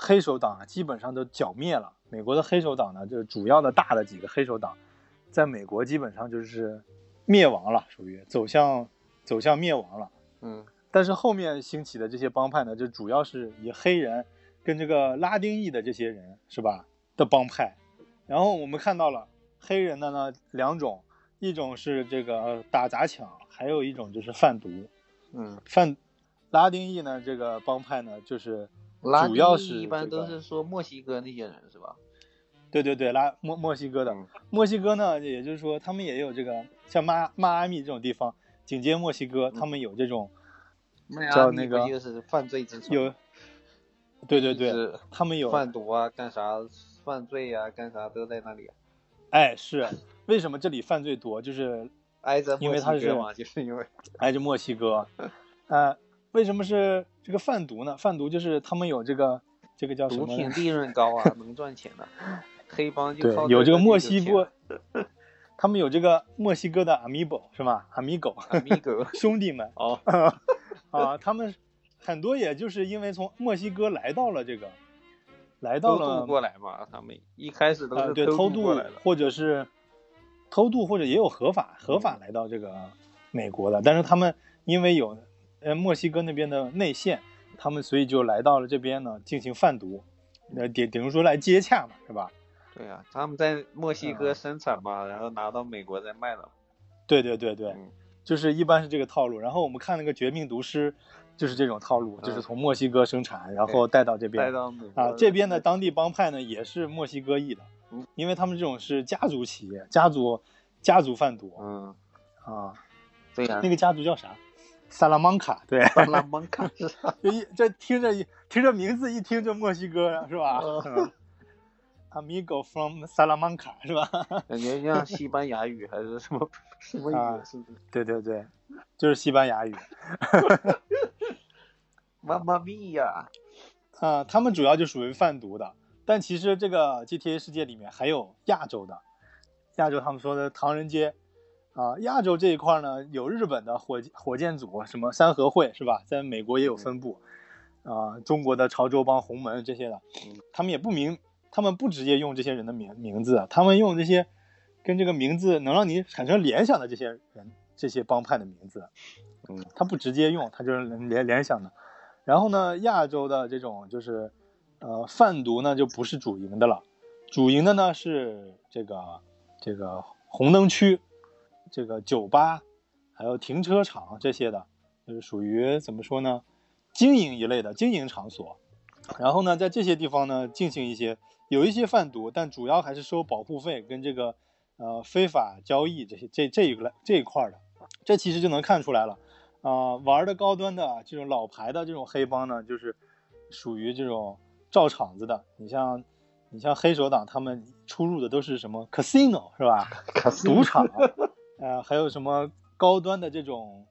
黑手党啊，基本上都剿灭了。美国的黑手党呢，就是主要的大的几个黑手党，在美国基本上就是灭亡了，属于走向走向灭亡了。嗯但是后面兴起的这些帮派呢，就主要是以黑人跟这个拉丁裔的这些人是吧的帮派。然后我们看到了黑人的呢两种，一种是这个打砸抢，还有一种就是贩毒。嗯，贩拉丁裔呢这个帮派呢就是拉主要是一般都是说墨西哥那些人是吧？对对对拉墨墨西哥的嗯墨西哥呢，也就是说他们也有这个像迈迈阿密这种地方，紧接墨西哥，他们有这种叫那个就是犯罪之城？有，对对对，他们有贩毒啊，干啥犯罪呀、干啥都在那里，哎是为什么这里犯罪多？就是挨着墨因为它是西哥嘛，就是因为挨着墨西哥，呃，为什么是这个贩毒呢？贩毒就是他们有这个这个叫什么？毒品利润高啊，能赚钱的。黑帮就对靠，有这个墨西哥，他们有这个墨西哥的 amigo 是吧？amigo，amigo 兄弟们哦，啊，他们很多也就是因为从墨西哥来到了这个，来到偷了渡过来嘛，他们一开始都啊，是对，偷渡渡过来的。或者是偷渡，或者也有合法合法来到这个美国的，但是他们因为有呃墨西哥那边的内线，他们所以就来到了这边呢进行贩毒，呃，顶顶于说来接洽嘛，是吧？对啊，他们在墨西啊哥生产嘛，然后拿到美国再卖了。对对对对，嗯就是一般是这个套路。然后我们看那个《绝命毒师》，就是这种套路，就是嗯从墨西哥生产，然后带到这边带。到美国啊，这边的当地帮派呢也是墨西哥裔的嗯，因为他们这种是家族企业，家族家族贩毒嗯，啊。对呀那，个家族叫啥？萨拉曼卡，对，萨拉曼卡是吧？就一这听着一听着名字一听就墨西哥呀，是吧嗯嗯？Amigo from Salamanca 是吧？感觉像西班牙语还是什么什么啊语？是不是？对对对，就是西班牙语妈妈咪呀！啊。他们主要就属于贩毒的，但其实这个 GTA 世界里面还有亚洲的，亚洲他们说的唐人街啊，亚洲这一块呢有日本的火火箭组，什么三合会是吧？在美国也有分布啊，中国的潮州帮、洪门这些的嗯，他们也不明，他们不直接用这些人的名名字，他们用这些跟这个名字能让你产生联想的这些人、这些帮派的名字，嗯，他不直接用，他就是联联想的。然后呢，亚洲的这种就是呃贩毒呢就不是主营的了，主营的呢是这个这个红灯区，这个酒吧，还有停车场这些的，就是属于怎么说呢，经营一类的经营场所。然后呢，在这些地方呢进行一些有一些贩毒，但主要还是收保护费跟这个呃非法交易这些这这一个这一块儿的，这其实就能看出来了。啊、玩的高端的这种老牌的这种黑帮呢，就是属于这种照场子的。你像你像黑手党，他们出入的都是什么 casino 是吧？赌场，呃，还有什么高端的这种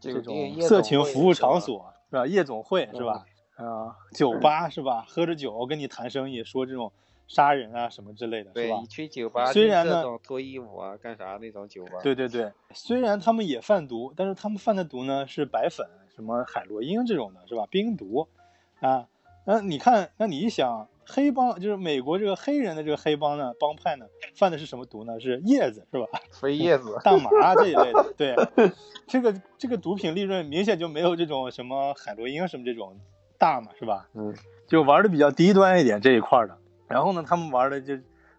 这种色情服务场所是吧？夜总会是吧？啊、酒吧是吧？喝着酒跟你谈生意，说这种杀人啊什么之类的，是，吧你？去酒吧，虽然呢脱衣舞啊，干啥那种酒吧？对对对，虽然他们也贩毒，但是他们贩的毒呢是白粉，什么海洛因这种的，是吧？冰毒，啊，那你看，那你一想，黑帮就是美国这个黑人的这个黑帮呢，帮派呢，贩的是什么毒呢？是叶子，是吧？飞叶子，大麻这一类的，对，这个这个毒品利润明显就没有这种什么海洛因什么这种大嘛，是吧？嗯，就玩的比较低端一点这一块的。然后呢，他们玩的就，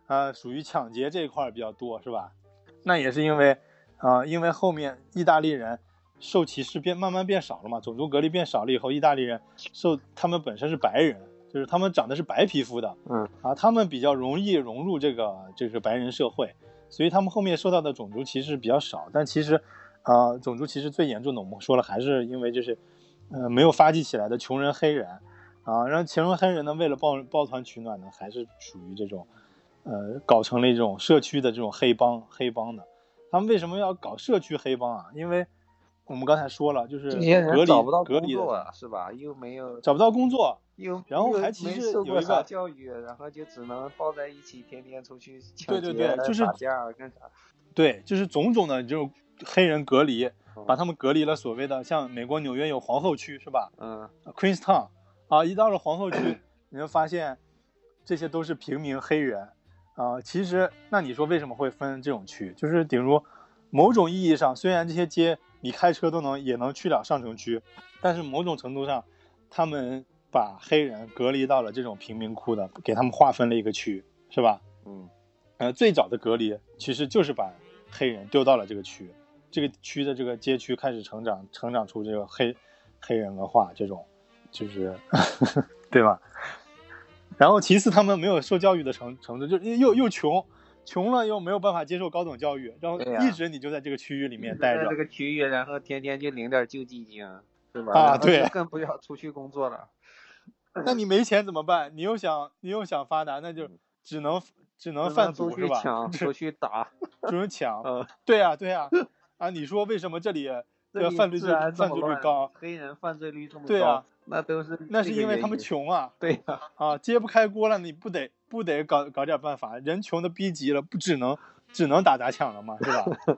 啊，属于抢劫这一块比较多，是吧？那也是因为，啊、因为后面意大利人受歧视变慢慢变少了嘛，种族隔离变少了以后，意大利人受他们本身是白人，就是他们长的是白皮肤的，嗯，啊，他们比较容易融入这个就是白人社会，所以他们后面受到的种族歧视比较少。但其实，啊，种族歧视最严重的，我们说了，还是因为就是，呃，没有发迹起来的穷人黑人，啊，然后穷人黑人呢，为了抱抱团取暖呢，还是属于这种，呃，搞成了一种社区的这种黑帮黑帮的。他们为什么要搞社区黑帮啊？因为我们刚才说了，就是这些隔离人找不到隔离的工作啊，是吧？又没有，找不到工作，又然后还其实受过啥有一个教育，然后就只能抱在一起，天天出去抢对对劫对就是打架干啥？对，就是种种的这种黑人隔离，嗯把他们隔离了。所谓的像美国纽约有皇后区是吧嗯，？Queenstown 啊，一到了皇后区，你会发现这些都是平民黑人啊。其实，那你说为什么会分这种区？就是比如某种意义上，虽然这些街你开车都能也能去了上城区，但是某种程度上，他们把黑人隔离到了这种贫民窟的，给他们划分了一个区，是吧？嗯，呃，最早的隔离其实就是把黑人丢到了这个区，这个区的这个街区开始成长，成长出这个黑黑人文化这种，就是 对吧？然后其次，他们没有受教育的程程度，就又又穷，穷了又没有办法接受高等教育，然后一直你就在这个区域里面待着在这，个区域，然后天天就领点救济金，是吧？啊对更不要出去工作了。那你没钱怎么办？你又想你又想发达，那就只能只能贩毒是吧？抢，出去打，只能抢。呃，对呀对呀，啊，你说为什么这里这个犯罪率犯罪率高？黑人犯罪率这么高？对啊，那都是那是因为他们穷啊。对呀，啊，揭不开锅了，你不得不得搞搞点办法？人穷的逼急了，不只能只能打砸抢了吗？是吧？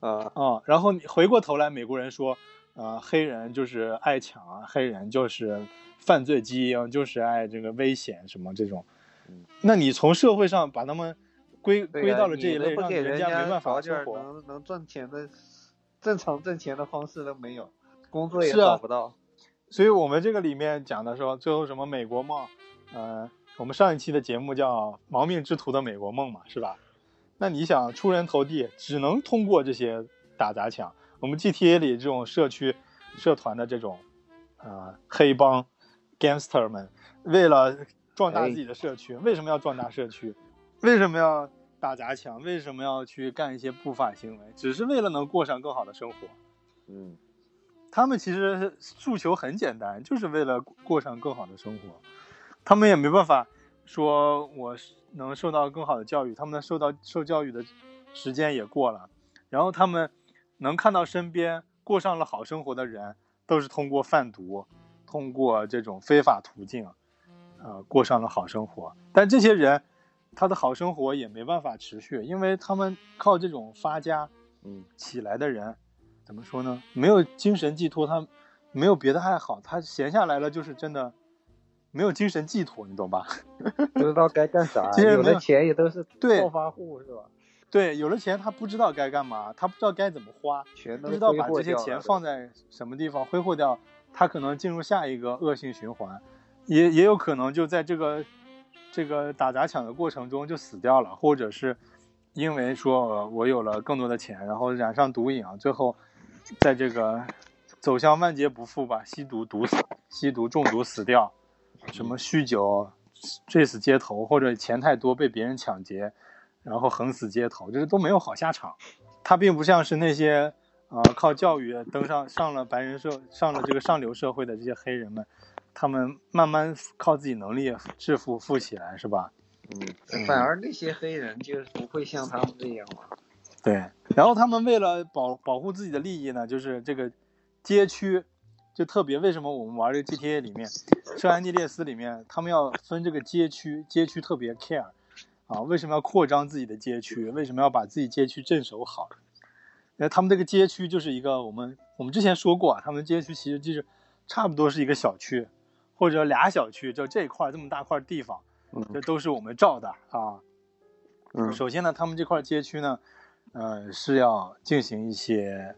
啊啊，然后你回过头来，美国人说，呃，黑人就是爱抢啊，黑人就是犯罪基因，就是爱这个危险什么这种。那你从社会上把他们归归到了这一类，让人家没办法生活，能能赚钱的正常挣钱的方式都没有，工作也找不到。所以我们这个里面讲的说，最后什么美国梦，呃，我们上一期的节目叫《亡命之徒的美国梦》嘛，是吧？那你想出人头地，只能通过这些打砸抢。我们 GTA 里这种社区、社团的这种，呃，黑帮、gangster 们，为了壮大自己的社区，为什么要壮大社区？为什么要打砸抢？为什么要去干一些不法行为？只是为了能过上更好的生活。嗯，他们其实诉求很简单，就是为了过上更好的生活。他们也没办法说我。能受到更好的教育，他们受到受教育的时间也过了，然后他们能看到身边过上了好生活的人，都是通过贩毒，通过这种非法途径，呃，过上了好生活。但这些人，他的好生活也没办法持续，因为他们靠这种发家，嗯，起来的人，怎么说呢？没有精神寄托，他没有别的爱好，他闲下来了就是真的。没有精神寄托，你懂吧？不知道该干啥。有的钱也都是暴发户，是吧？对，有了钱他不知道该干嘛，他不知道该怎么花，不知道把这些钱放在什么地方挥霍掉，他可能进入下一个恶性循环，也也有可能就在这个这个打砸抢的过程中就死掉了，或者是因为说我有了更多的钱，然后染上毒瘾，最后在这个走向万劫不复吧，吸毒毒死，吸毒中毒死掉。什么酗酒醉死街头，或者钱太多被别人抢劫，然后横死街头，就是都没有好下场。他并不像是那些啊靠教育登上上了白人社上了这个上流社会的这些黑人们，他们慢慢靠自己能力致富富起来，是吧？嗯，反而那些黑人就是不会像他们这样嘛。对，然后他们为了保保护自己的利益呢，就是这个街区。就特别为什么我们玩这个 GTA 里面，圣安地列斯里面，他们要分这个街区，街区特别 care，啊，为什么要扩张自己的街区？为什么要把自己街区镇守好？那他们这个街区就是一个我们我们之前说过啊，他们街区其实就是差不多是一个小区，或者俩小区，就这块这么大块地方，这都是我们造的啊。嗯，首先呢，他们这块街区呢，呃，是要进行一些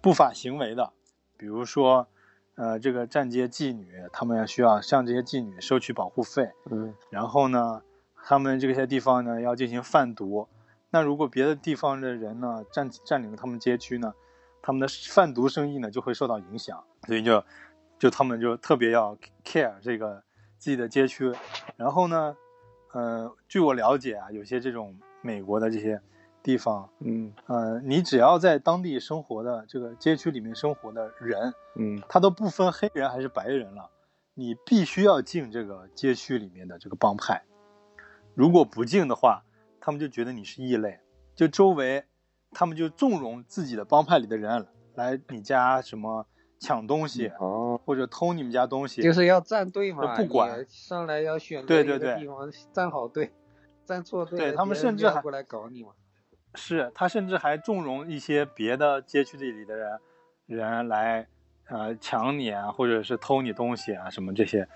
不法行为的，比如说。呃，这个站街妓女，他们要需要向这些妓女收取保护费。嗯，然后呢，他们这些地方呢要进行贩毒。那如果别的地方的人呢占占领了他们街区呢，他们的贩毒生意呢就会受到影响。所以就就他们就特别要 care 这个自己的街区。然后呢，呃，据我了解啊，有些这种美国的这些。地方，嗯，呃，你只要在当地生活的这个街区里面生活的人，嗯，他都不分黑人还是白人了，你必须要进这个街区里面的这个帮派，如果不进的话，他们就觉得你是异类，就周围，他们就纵容自己的帮派里的人来你家什么抢东西，哦，或者偷你们家东西，就是要站队嘛，不管上来要选对对对地方站好队，站错队，对他们甚至还过来搞你嘛。是他甚至还纵容一些别的街区里的人，人来，呃，抢你啊，或者是偷你东西啊，什么这些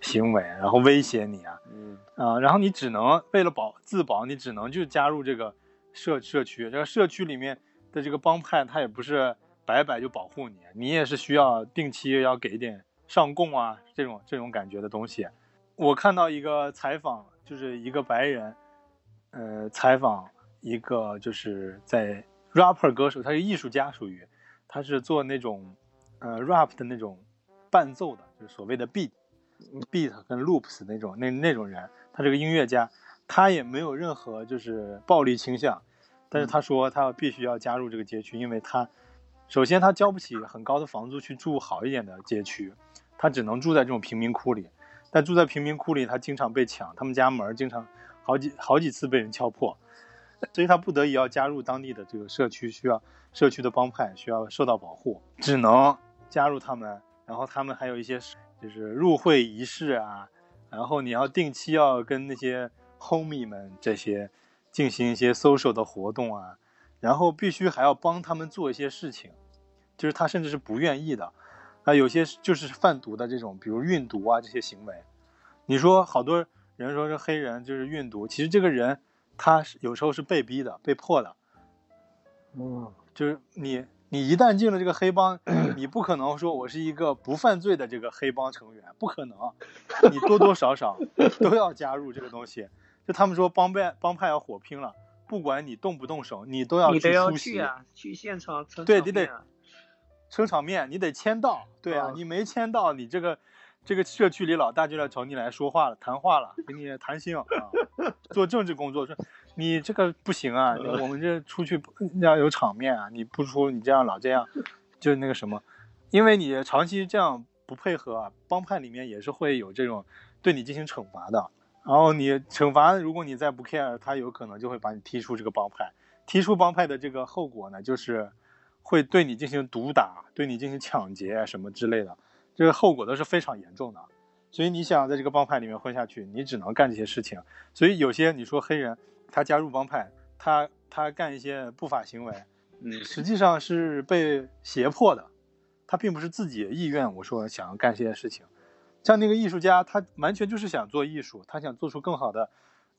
行为，然后威胁你啊，嗯，啊，然后你只能为了保自保，你只能就加入这个社社区，这个社区里面的这个帮派，他也不是白白就保护你，你也是需要定期要给点上供啊，这种这种感觉的东西。我看到一个采访，就是一个白人，呃，采访。一个就是在 rapper 歌手，他是艺术家，属于他是做那种呃 rap 的那种伴奏的，就是所谓的 beat beat 跟 loops 那种那那种人，他是个音乐家，他也没有任何就是暴力倾向，但是他说他必须要加入这个街区，因为他首先他交不起很高的房租去住好一点的街区，他只能住在这种贫民窟里，但住在贫民窟里，他经常被抢，他们家门经常好几好几次被人敲破，所以他不得已要加入当地的这个社区，需要社区的帮派需要受到保护，只能加入他们。然后他们还有一些就是入会仪式啊，然后你要定期要跟那些 homie 们这些进行一些 social 的活动啊，然后必须还要帮他们做一些事情，就是他甚至是不愿意的。啊，有些就是贩毒的这种，比如运毒啊这些行为，你说好多人说是黑人就是运毒，其实这个人他是有时候是被逼的、被迫的。嗯，就是你你一旦进了这个黑帮，你不可能说我是一个不犯罪的这个黑帮成员，不可能，你多多少少 都要加入这个东西。就他们说帮派帮派要火拼了，不管你动不动手，你都要去出席啊，去现场对，你得。撑场面，你得签到，对啊，你没签到，你这个这个社区里老大就要找你来说话了，谈话了，跟你谈心啊，做政治工作，说你这个不行啊，我们这出去要有场面啊，你不出你这样老这样，就那个什么，因为你长期这样不配合啊，帮派里面也是会有这种对你进行惩罚的，然后你惩罚，如果你再不 care，他有可能就会把你踢出这个帮派，踢出帮派的这个后果呢，就是。会对你进行毒打，对你进行抢劫什么之类的，这个后果都是非常严重的。所以你想在这个帮派里面混下去，你只能干这些事情。所以有些你说黑人他加入帮派，他他干一些不法行为，嗯，实际上是被胁迫的，他并不是自己意愿。我说想要干这些事情，像那个艺术家，他完全就是想做艺术，他想做出更好的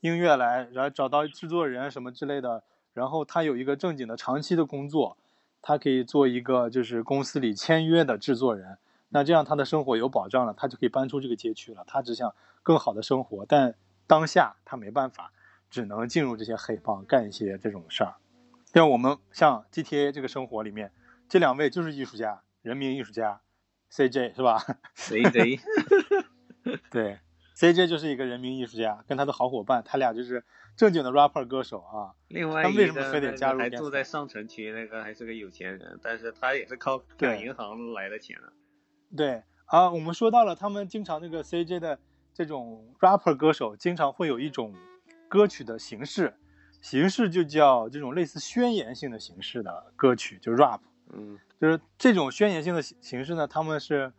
音乐来，然后找到制作人什么之类的，然后他有一个正经的长期的工作。他可以做一个就是公司里签约的制作人，那这样他的生活有保障了，他就可以搬出这个街区了。他只想更好的生活，但当下他没办法，只能进入这些黑帮干一些这种事儿。像我们像 GTA 这个生活里面，这两位就是艺术家，人民艺术家，CJ 是吧？CJ，对，CJ 就是一个人民艺术家，跟他的好伙伴，他俩就是。正经的 rapper 歌手啊，另外他为什么非得加入？还住在上城区，那个还是个有钱人，但是他也是靠赶银行来的钱。对啊，我们说到了他们经常那个 CJ 的这种 rapper 歌手，经常会有一种歌曲的形式，形式就叫这种类似宣言性的形式的歌曲，就 rap。嗯，就是这种宣言性的形式呢，他们是，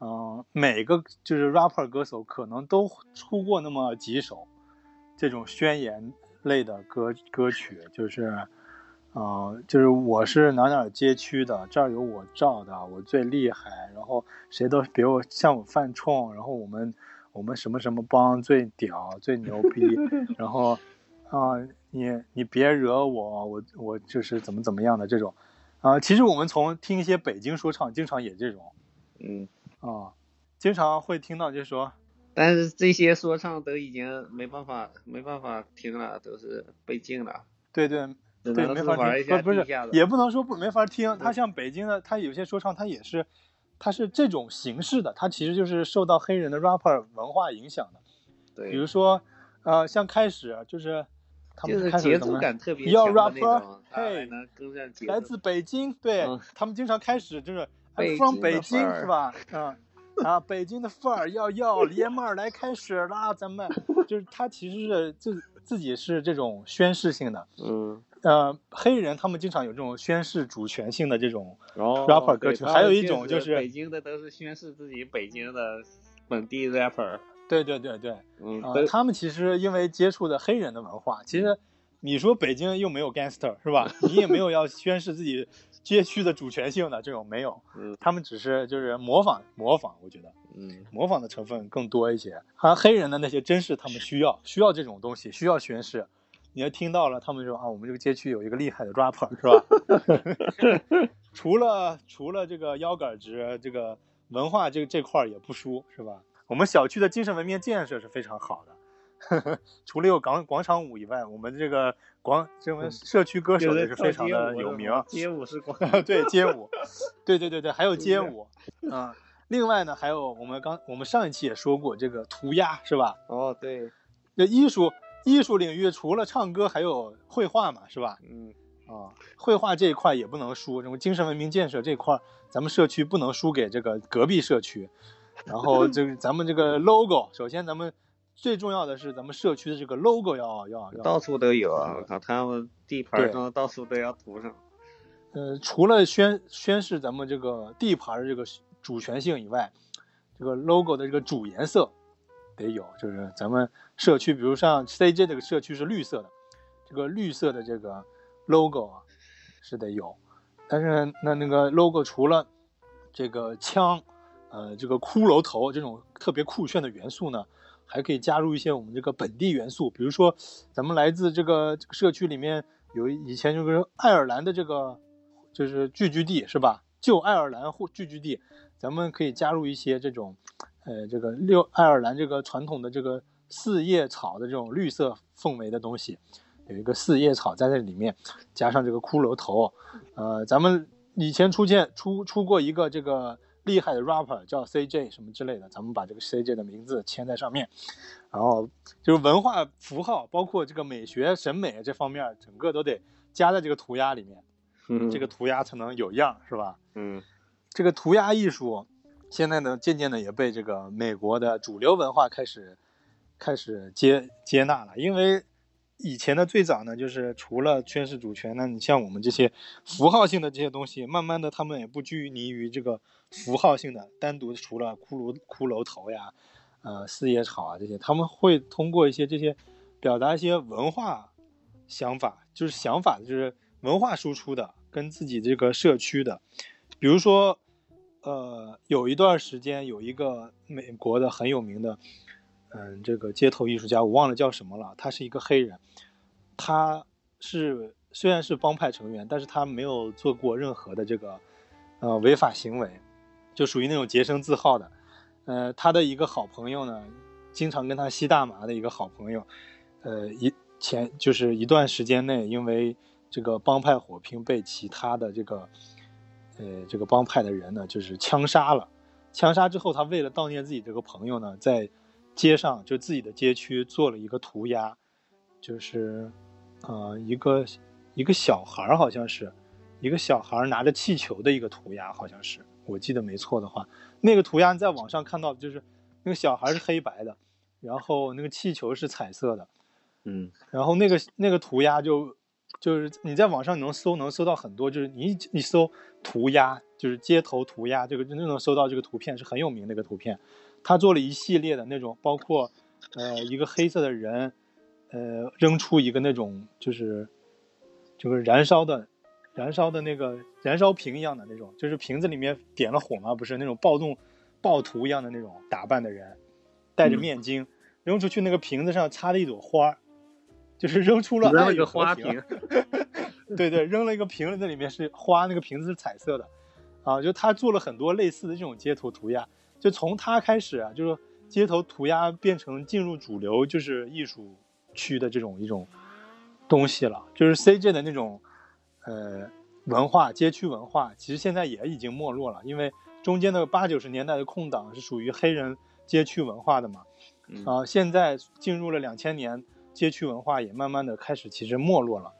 嗯，每个就是 rapper 歌手可能都出过那么几首。这种宣言类的歌歌曲，就是，嗯，就是我是哪哪街区的，这儿有我罩的，我最厉害，然后谁都别我向我犯冲，然后我们我们什么什么帮最屌最牛逼，然后啊，你你别惹我，我我就是怎么怎么样的这种，啊，其实我们从听一些北京说唱，经常也这种，嗯，啊，经常会听到就是说。但是这些说唱都已经没办法没办法听了，都是被禁了。对对对，没法听。不是，也不能说不没法听。他像北京的，他有些说唱，他也是，他是这种形式的，他其实就是受到黑人的 rapper 文化影响的。对。比如说，呃，像开始就是他们开始怎么要 rapper，嘿，来自北京，对他们经常开始就是 from 北京是吧？嗯。啊，北京的范儿要要爷们儿来开始啦！咱们就是他其实是自自己是这种宣誓性的，嗯，呃，黑人他们经常有这种宣誓主权性的这种 rapper 歌曲，还有一种就是北京的都是宣誓自己北京的本地 rapper，对对对对，嗯，他们其实因为接触的黑人的文化，其实你说北京又没有 gangster 是吧？你也没有要宣誓自己。街区的主权性的这种没有，嗯，他们只是就是模仿模仿，我觉得，嗯，模仿的成分更多一些。像黑人的那些真是他们需要需要这种东西，需要宣誓。你要听到了，他们说啊，我们这个街区有一个厉害的 rapper 是吧？除了除了这个腰杆直，这个文化这这块也不输是吧？我们小区的精神文明建设是非常好的。除了有广广场舞以外，我们这个广这们社区歌手也是非常的有名。街舞是广 对街舞，对对对对，还有街舞啊。另外呢，还有我们刚我们上一期也说过这个涂鸦是吧？哦，对，这艺术艺术领域除了唱歌，还有绘画嘛，是吧？嗯啊，绘画这一块也不能输，什么精神文明建设这块，咱们社区不能输给这个隔壁社区。然后这个咱们这个 logo，首先咱们最重要的是咱们社区的这个 logo 要要要到处都有啊！我靠，他们地盘对上到处都要涂上。呃，除了宣宣示咱们这个地盘的这个主权性以外，这个 logo 的这个主颜色得有，就是咱们社区，比如像 CJ 这个社区是绿色的，这个绿色的这个 logo 啊是得有。但是那那个 logo 除了这个枪，呃，这个骷髅头这种特别酷炫的元素呢，还可以加入一些我们这个本地元素，比如说咱们来自这个这个社区里面有以前这个爱尔兰的这个就是聚居地是吧？旧爱尔兰或聚居地，咱们可以加入一些这种，呃，这个六爱尔兰这个传统的这个四叶草的这种绿色氛围的东西，有一个四叶草在这里面，加上这个骷髅头，呃，咱们以前出现出出过一个这个厉害的 rapper 叫 CJ 什么之类的，咱们把这个 CJ 的名字签在上面，然后就是文化符号，包括这个美学审美这方面，整个都得加在这个涂鸦里面。嗯这个涂鸦才能有样，是吧？嗯这个涂鸦艺术现在呢，渐渐的也被这个美国的主流文化开始开始接接纳了。因为以前的最早呢，就是除了宣示主权，那你像我们这些符号性的这些东西，慢慢的他们也不拘泥于这个符号性的，单独除了骷髅骷髅头呀，呃，四叶草啊这些，他们会通过一些这些表达一些文化想法，就是想法就是文化输出的，跟自己这个社区的，比如说，呃，有一段时间有一个美国的很有名的，嗯，这个街头艺术家，我忘了叫什么了，他是一个黑人，他是虽然是帮派成员，但是他没有做过任何的这个呃违法行为，就属于那种洁身自好的。呃，他的一个好朋友呢，经常跟他吸大麻的一个好朋友，呃，一前就是一段时间内，因为这个帮派火拼被其他的这个呃这个帮派的人呢，就是枪杀了。枪杀之后，他为了悼念自己这个朋友呢，在街上就自己的街区做了一个涂鸦，就是呃一个一个小孩儿好像是一个小孩儿拿着气球的一个涂鸦，好像是我记得没错的话，那个涂鸦在网上看到就是那个小孩是黑白的，然后那个气球是彩色的，嗯然后那个那个涂鸦就就是你在网上能搜能搜到很多，就是你一你搜涂鸦，就是街头涂鸦，这个就能搜到这个图片是很有名的一个图片。他做了一系列的那种，包括呃一个黑色的人，呃扔出一个那种就是就是燃烧的燃烧的那个燃烧瓶一样的那种，就是瓶子里面点了火嘛，不是那种暴动暴徒一样的那种打扮的人，戴着嗯面巾，扔出去那个瓶子上插了一朵花，就是扔出了扔了爱与和个花瓶。对对，扔了一个瓶子，那里面是花，那个瓶子是彩色的，啊，就他做了很多类似的这种街头涂鸦，就从他开始啊，就是街头涂鸦变成进入主流，就是艺术区的这种一种东西了，就是 CJ 的那种呃文化，街区文化，其实现在也已经没落了，因为中间的八九十年代的空档是属于黑人街区文化的嘛，嗯啊，现在进入了两千年，街区文化也慢慢的开始其实没落了。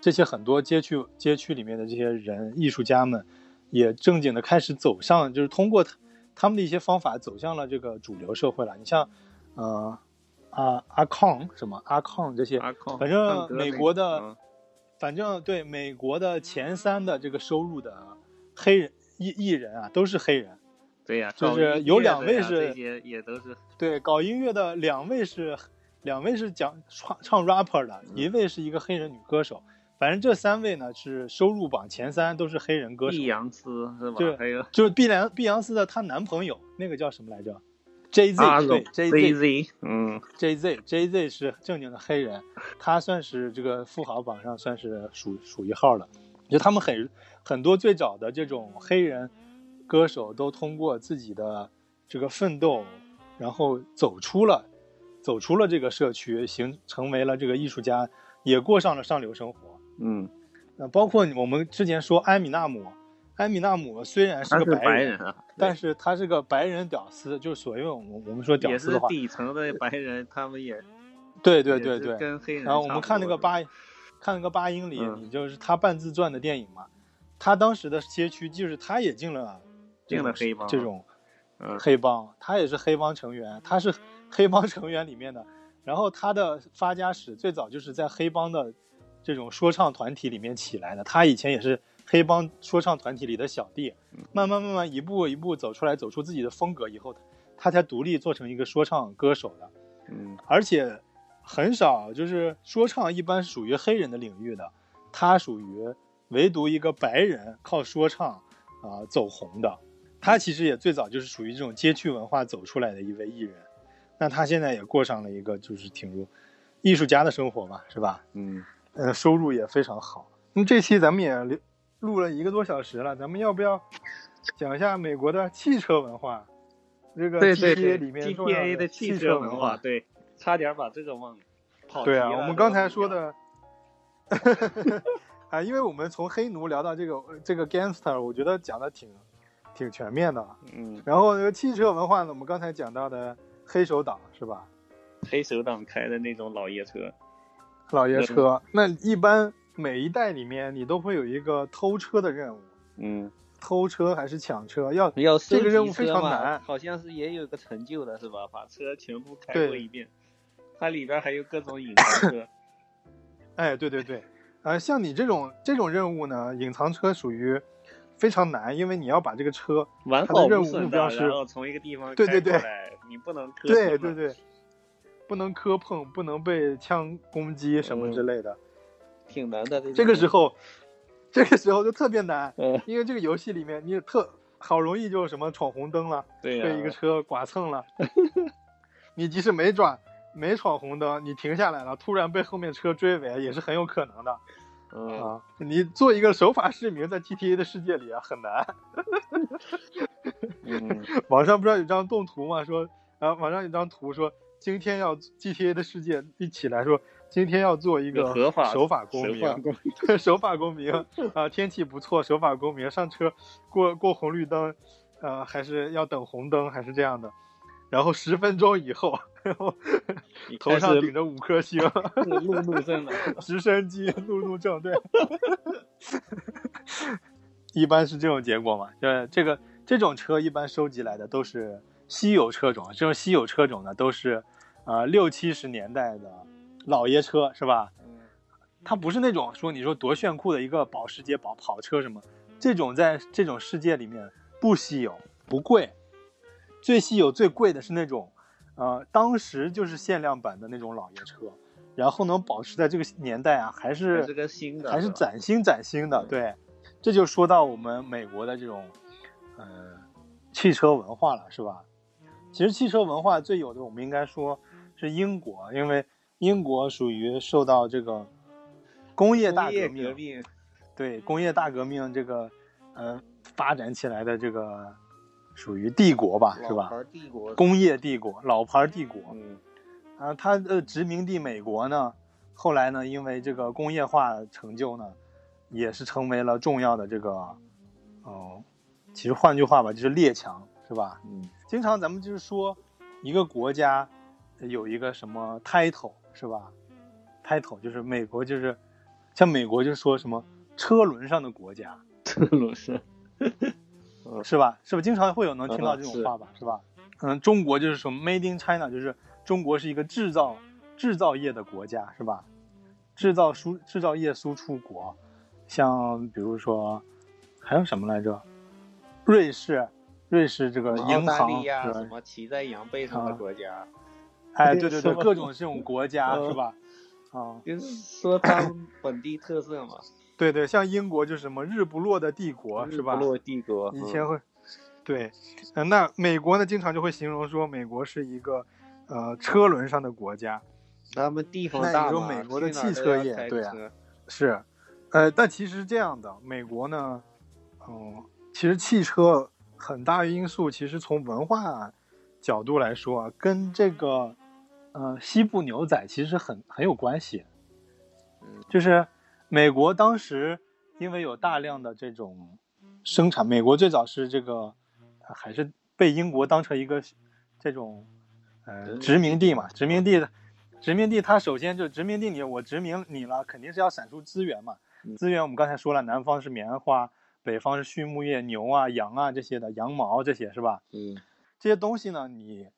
这些很多街区街区里面的这些人艺术家们，也正经的开始走上，就是通过他他们的一些方法走向了这个主流社会了。你像，呃，阿阿康什么阿康这些，反正美国的嗯，反正对美国的前三的这个收入的黑人艺艺人啊，都是黑人。对呀，就是有两位是这些也都是对，搞音乐的两位是两位是讲唱唱 rapper 的，一位是一个黑人女歌手。反正这三位呢是收入榜前三都是黑人歌手碧，昂斯是吧对？还有就是碧昂碧昂斯的她男朋友那个叫什么来着？J 阿 Z 荣对 J Z 嗯 J Z J Z 是正经的黑人，他算是这个富豪榜上算是数数一号的。就他们很很多最早的这种黑人歌手都通过自己的这个奋斗，然后走出了走出了这个社区，形成为了这个艺术家，也过上了上流生活。嗯，那，包括我们之前说埃米纳姆，埃米纳姆虽然是个白人，啊，但是他是个白人屌丝，就是所谓我们我们说屌丝的话，底层的白人，他们也对对对对。跟黑人然后我们看那个八，看那个八英里，嗯你就是他半自传的电影嘛，他当时的街区就是他也进了进了黑帮这种，嗯黑帮，他也是黑帮成员，他是黑帮成员里面的。然后他的发家史最早就是在黑帮的这种说唱团体里面起来的。他以前也是黑帮说唱团体里的小弟，慢慢慢慢一步一步走出来，走出自己的风格以后，他才独立做成一个说唱歌手的。嗯而且很少，就是说唱一般属于黑人的领域的，他属于唯独一个白人靠说唱啊、走红的。他其实也最早就是属于这种街区文化走出来的一位艺人，那他现在也过上了一个就是挺如艺术家的生活嘛，是吧？嗯，呃，收入也非常好。那么这期咱们也录录了一个多小时了，咱们要不要讲一下美国的汽车文化？这个对对 GTA 对里面的汽车文化，对，差点把这个忘了。跑对啊，我们刚才说，的，啊，因为我们从黑奴聊到这个这个 gangster，我觉得讲的挺挺全面的。嗯，然后那个汽车文化呢，我们刚才讲到的黑手党是吧？黑手党开的那种老爷车，老爷车，那一般每一代里面你都会有一个偷车的任务，嗯，偷车还是抢车，要要这个任务非常难。好像是也有个成就的是吧？把车全部开过一遍，它里边还有各种隐藏车。哎，对对对，呃，像你这种这种任务呢，隐藏车属于非常难，因为你要把这个车完好的任务无损的，目标是然后从一个地方对对对。你不能对对对，不能磕碰，不能被枪攻击什么之嗯类的。挺难的。这个时，候，这个时候就特别难，嗯，因为这个游戏里面你特好容易就什么闯红灯了，对呀、被一个车剐蹭了。你即使没转没闯红灯，你停下来了，突然被后面车追尾，也是很有可能的嗯，啊。你做一个守法市民，在 GTA 的世界里啊很难。嗯，网上不知道有张动图嘛？说啊，网上有张图说，今天要 GTA 的世界一起来说，今天要做一个合法守法公民，守法公对，守法公民啊，天气不错，守法公民上车过过红绿灯，呃，还是要等红灯，还是这样的。然后十分钟以后，然后头上顶着五颗星，路路怒症了。直升机路怒症，对，一般是这种结果嘛？对，这个这种车一般收集来的都是稀有车种，这种稀有车种呢都是，呃六七十年代的老爷车，是吧？嗯，它不是那种说你说多炫酷的一个保时捷跑跑车什么，这种在这种世界里面不稀有不贵，最稀有最贵的是那种，呃当时就是限量版的那种老爷车，然后能保持在这个年代啊还还是是个新的，还是崭新崭新的，对，这就说到我们美国的这种，呃，汽车文化了，是吧？其实汽车文化最有的，我们应该说是英国，因为英国属于受到这个工业大革命，革命，对工业大革命这个，呃，发展起来的这个属于帝国吧，是吧？帝国，工业帝国，老牌帝国，嗯啊，它的殖民地美国呢，后来呢，因为这个工业化成就呢，也是成为了重要的这个，哦、其实换句话吧，就是列强，是吧？嗯经常咱们就是说，一个国家有一个什么 title，是吧？title 就是美国就是，像美国就说什么车轮上的国家，车轮是，是吧？是不是经常会有能听到这种话吧？是吧？嗯，中国就是说 Made in China，就是中国是一个制造制造业的国家，是吧？制造输制造业输出国，像比如说还有什么来着？瑞士，瑞士这个银行大利亚是吧什么骑在羊背上的啊国家，哎，对对对，各种这种国家嗯是吧？啊，就是说他们本地特色嘛，对对，像英国就是什么日不落的帝国是吧？日不落帝国，嗯以前会，对，呃，那美国呢，经常就会形容说美国是一个呃车轮上的国家，他们地方那你说，美国的汽车业对啊是，呃，但其实是这样的，美国呢，嗯、其实汽车很大因素，其实从文化角度来说啊，跟这个呃西部牛仔其实很很有关系，嗯就是美国当时因为有大量的这种生产，美国最早是这个呃还是被英国当成一个这种呃殖民地嘛，殖民地的殖民地，它首先就殖民地你我殖民你了，肯定是要产出资源嘛嗯，资源我们刚才说了，南方是棉花，北方是畜牧业，牛啊、羊啊这些的，羊毛这些是吧？嗯这些东西呢，你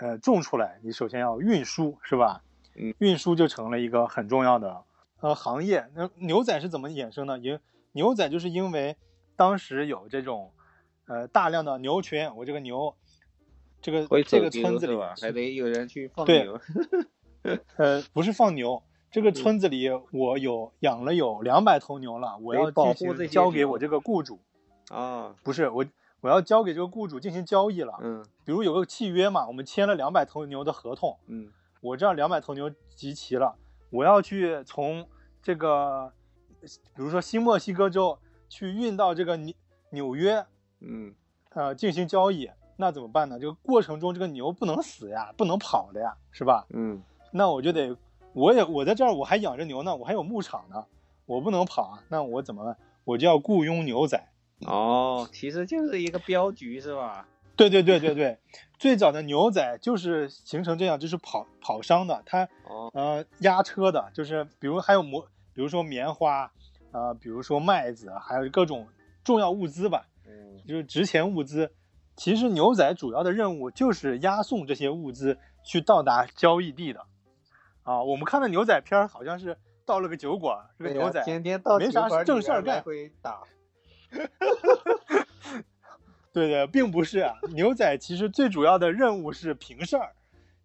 呃种出来，你首先要运输，是吧？嗯，运输就成了一个很重要的呃行业。那牛仔是怎么衍生的？因牛仔就是因为当时有这种呃大量的牛群，我这个牛，这个这个村子里？还得有人去放对牛。呃不是放牛，这嗯个村子里我有养了有两百头牛了，我要进保护这些交给我这个雇主，啊，不是我我要交给这个雇主进行交易了。嗯比如有个契约嘛，我们签了两百头牛的合同，嗯我这样两百头牛集齐了，我要去从这个，比如说新墨西哥州去运到这个纽纽约，嗯呃，进行交易，那怎么办呢？这个过程中这个牛不能死呀，不能跑的呀，是吧？嗯那我就得，我也我在这儿我还养着牛呢，我还有牧场呢，我不能跑啊，那我怎么办？我就要雇佣牛仔。哦，其实就是一个镖局是吧？对对对对对，最早的牛仔就是形成这样，就是跑跑商的，他哦呃押车的，就是比如还有磨，比如说棉花，呃，比如说麦子，还有各种重要物资吧，嗯就是值钱物资。其实牛仔主要的任务就是押送这些物资去到达交易地的。啊，我们看的牛仔片儿好像是到了个酒馆，这个牛仔天天到没啥正事儿干会打，对对，并不是啊。牛仔其实最主要的任务是平事儿，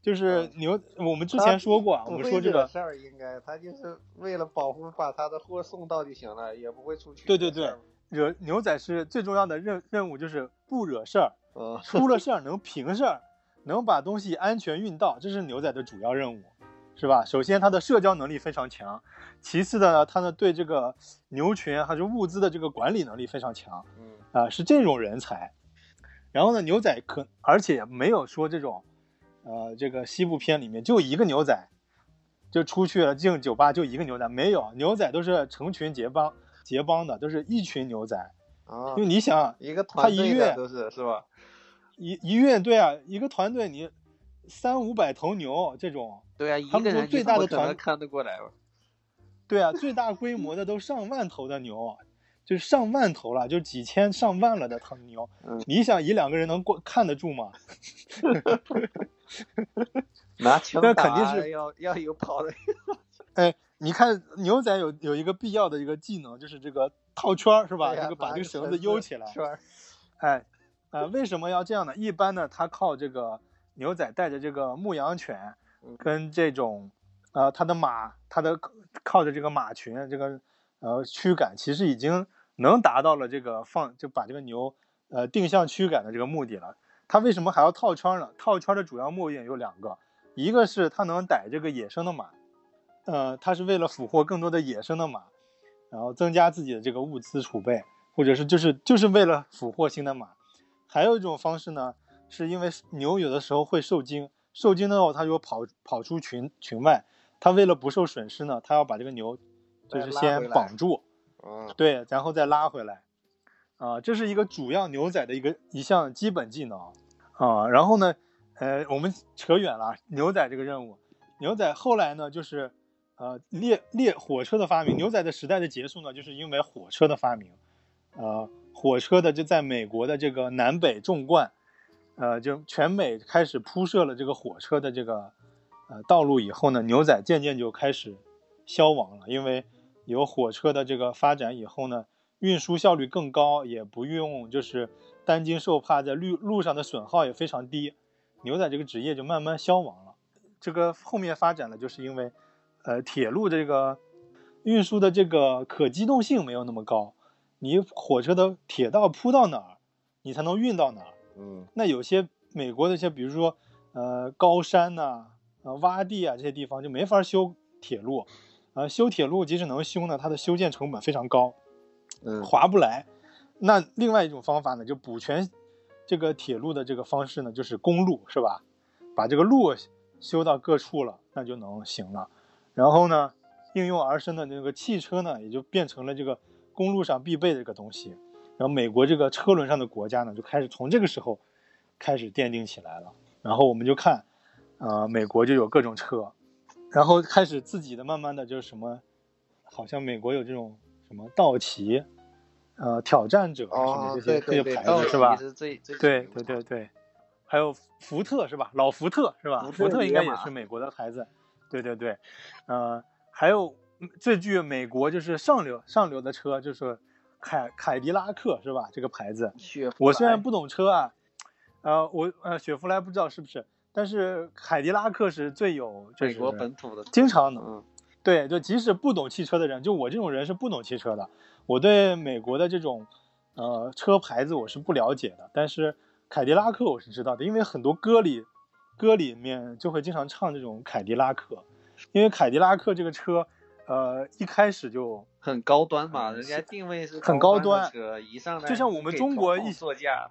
就是牛。我们之前说过啊，我们说这个，惹事儿，应该他就是为了保护把他的货送到就行了，也不会出去对对对惹牛仔是最重要的任任务，就是不惹事儿，嗯，出了事儿能平事儿，能把东西安全运到，这是牛仔的主要任务，是吧？首先他的社交能力非常强，其次的呢，他呢对这个牛群还是物资的这个管理能力非常强。嗯啊、是这种人才。然后呢，牛仔可而且没有说这种，呃，这个西部片里面就一个牛仔，就出去了进酒吧就一个牛仔，没有牛仔都是成群结帮结帮的，都是一群牛仔。啊因为，你想，一个团队都是是吧？一一乐队啊，一个团队你三五百头牛这种，对啊，一他们说个人最大的团看得过来吧？对啊，最大规模的都上万头的牛，就是上万头了，就几千上万了的头牛。嗯你想一两个人能过看得住吗？拿枪那打肯定是要要有跑的，哎，你看牛仔有有一个必要的一个技能，就是这个套圈儿是吧？这个把这个绳子悠起来。圈儿哎，呃，为什么要这样呢？一般呢，他靠这个牛仔带着这个牧羊犬嗯，跟这种呃他的马，他的靠着这个马群这个呃驱赶，其实已经能达到了这个放就把这个牛呃定向驱赶的这个目的了。他为什么还要套圈呢？套圈的主要目的有两个，一个是他能逮这个野生的马，呃，他是为了俘获更多的野生的马，然后增加自己的这个物资储备，或者是就是就是为了俘获新的马。还有一种方式呢，是因为牛有的时候会受惊，受惊的后它就跑跑出群群外，它为了不受损失呢，它要把这个牛就是先绑住，嗯对，然后再拉回来，啊、这是一个主要牛仔的一个一项基本技能。啊、然后呢，呃，我们扯远了，牛仔这个任务，牛仔后来呢，就是呃列列火车的发明，牛仔的时代的结束呢，就是因为火车的发明，呃，火车的就在美国的这个南北纵贯，呃，就全美开始铺设了这个火车的这个呃道路以后呢，牛仔渐渐就开始消亡了，因为有火车的这个发展以后呢，运输效率更高，也不用就是担惊受怕，在路路上的损耗也非常低，牛仔这个职业就慢慢消亡了。这个后面发展了，就是因为呃铁路这个运输的这个可机动性没有那么高，你火车的铁道铺到哪儿，你才能运到哪儿。嗯那有些美国的一些，比如说呃高山呐、呃洼地啊这些地方就没法修铁路，呃修铁路即使能修呢，它的修建成本非常高，嗯划不来。那另外一种方法呢，就补全这个铁路的这个方式呢，就是公路，是吧？把这个路修到各处了，那就能行了。然后呢，应用而生的那个汽车呢，也就变成了这个公路上必备的一个东西。然后美国这个车轮上的国家呢，就开始从这个时候开始奠定起来了。然后我们就看，呃，美国就有各种车，然后开始自己的慢慢的就是什么，好像美国有这种什么道奇，呃，挑战者什么哦这些这些牌子是吧？奇是最最对对对对，还有福特是吧？老福特是吧？福福特应该也是美国的牌子，对对对，呃，还有嗯最具美国就是上流上流的车就是凯凯迪拉克是吧？这个牌子，雪我虽然不懂车啊，呃，我呃雪佛兰不知道是不是，但是凯迪拉克是最有就是美国本土的，经常能嗯，对，就即使不懂汽车的人，就我这种人是不懂汽车的，我对美国的这种呃车牌子我是不了解的，但是凯迪拉克我是知道的，因为很多歌里歌里面就会经常唱这种凯迪拉克，因为凯迪拉克这个车，呃一开始就很高端嘛，嗯人家定位是很高高端车，一上来就像我们中国一座驾，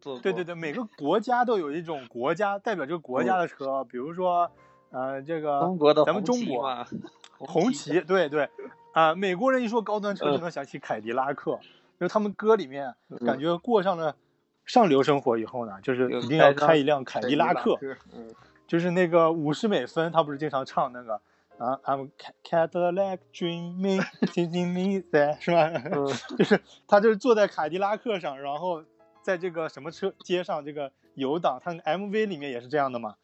坐对对对，每个国家都有一种国家代表这个国家的车，比如说呃这个中国的咱们中国，红旗，对对，啊、美国人一说高端车就嗯能想起凯迪拉克，就是他们歌里面嗯感觉过上了上流生活以后呢，就是一定要开一辆凯迪拉克，嗯，就是那个五十美分，他不是经常唱那个啊，I'm Ca- Cadillac dreaming, taking me there，是吧？嗯 就是他就是坐在凯迪拉克上，然后在这个什么车街上这个游荡，他那个 MV 里面也是这样的嘛，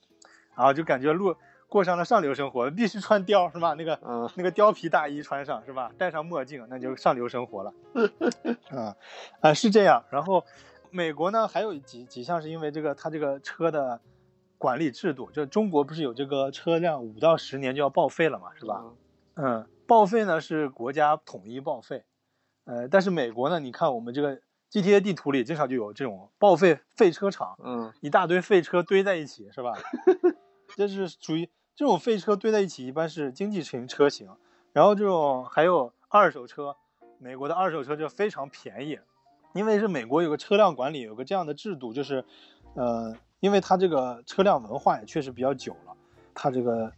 然后就感觉路过上了上流生活，必须穿貂是吧？那个嗯那个貂皮大衣穿上是吧？戴上墨镜，那就上流生活了。啊啊是这样。然后美国呢还有几几项是因为这个他这个车的管理制度，就中国不是有这个车辆五到十年就要报废了嘛，是吧？？嗯，报废呢是国家统一报废，呃，但是美国呢，你看我们这个 GTA 地图里经常就有这种报废废车场，嗯一大堆废车堆在一起，是吧？这是属于这种废车堆在一起，一般是经济型车型，然后这种还有二手车，美国的二手车就非常便宜，因为是美国有个车辆管理有个这样的制度，就是，呃，因为它这个车辆文化也确实比较久了，它这个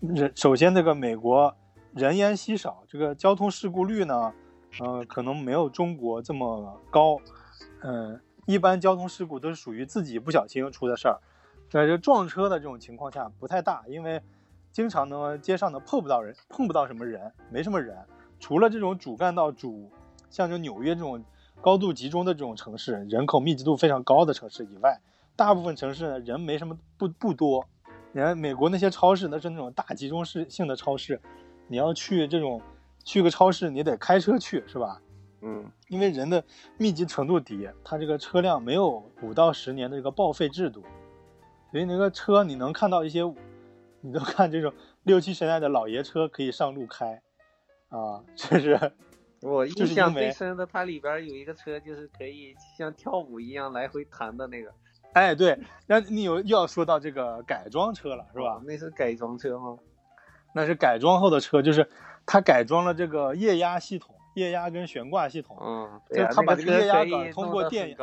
人首先这个美国人烟稀少，这个交通事故率呢，呃，可能没有中国这么高，嗯、一般交通事故都是属于自己不小心出的事儿，在这撞车的这种情况下不太大，因为经常呢街上呢碰不到人，碰不到什么人，没什么人，除了这种主干道主，像这纽约这种高度集中的这种城市，人口密集度非常高的城市以外，大部分城市呢人没什么不不多。你看美国那些超市，那是那种大集中式性的超市，你要去这种去个超市，你得开车去，是吧？嗯因为人的密集程度低，它这个车辆没有五到十年的这个报废制度，所以那个车你能看到一些，你都看这种六七十年代的老爷车可以上路开，啊，这是 我印象最深的，它里边有一个车，就是可以像跳舞一样来回弹的那个，哎对，那你有又要说到这个改装车了，是吧？哦那是改装车吗？那是改装后的车，就是它改装了这个液压系统、液压跟悬挂系统。嗯，就对呀他把这个液压杆通过电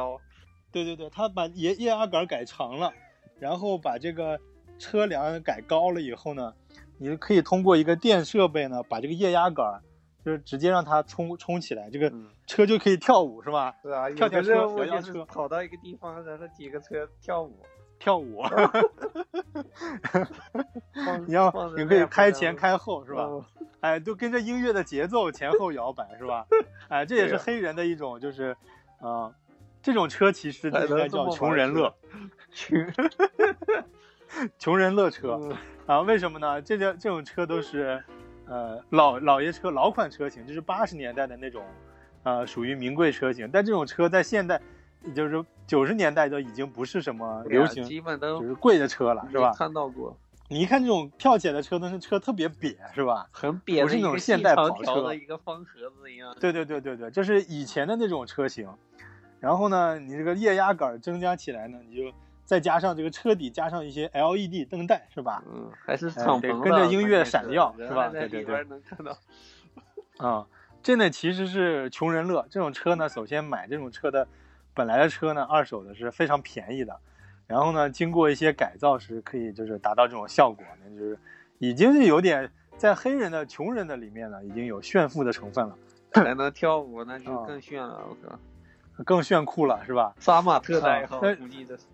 对对对，它把液液压杆改长了，然后把这个车梁改高了以后呢，你可以通过一个电设备呢，把这个液压杆就是直接让它冲冲起来，这个嗯车就可以跳舞，是吧？是啊，跳跳车有个任务就是摇摇车跑到一个地方，然后几个车跳舞，跳舞，放你要你可以开前开后，是吧？嗯哎，都跟着音乐的节奏前后摇摆，是吧？哎，这也是黑人的一种，就是，啊、这种车其实应该叫穷人乐，穷 穷人乐车嗯啊？为什么呢？这叫这种车都是，呃，老老爷车、老款车型，就是八十年代的那种，呃，属于名贵车型。但这种车在现代，就是九十年代都已经不是什么流行，基本都就是贵的车了，是吧？看到过，你一看这种跳起来的车，都是车特别瘪，是吧？很瘪不是那种现代跑车的一个方盒子一样。对对对对对，这是以前的那种车型。然后呢，你这个液压杆增加起来呢，你就再加上这个车底加上一些 LED 灯带，是吧？嗯，还是哎敞篷的，跟着音乐闪耀是吧在对对对能看到。啊、这呢其实是穷人乐。这种车呢，首先买这种车的本来的车呢，二手的是非常便宜的。然后呢，经过一些改造是可以就是达到这种效果那，就是已经是有点在黑人的穷人的里面呢，已经有炫富的成分了，还能跳舞，那就啊更炫了，我靠！更炫酷了，是吧？杀马特的啊爱好，估计这是。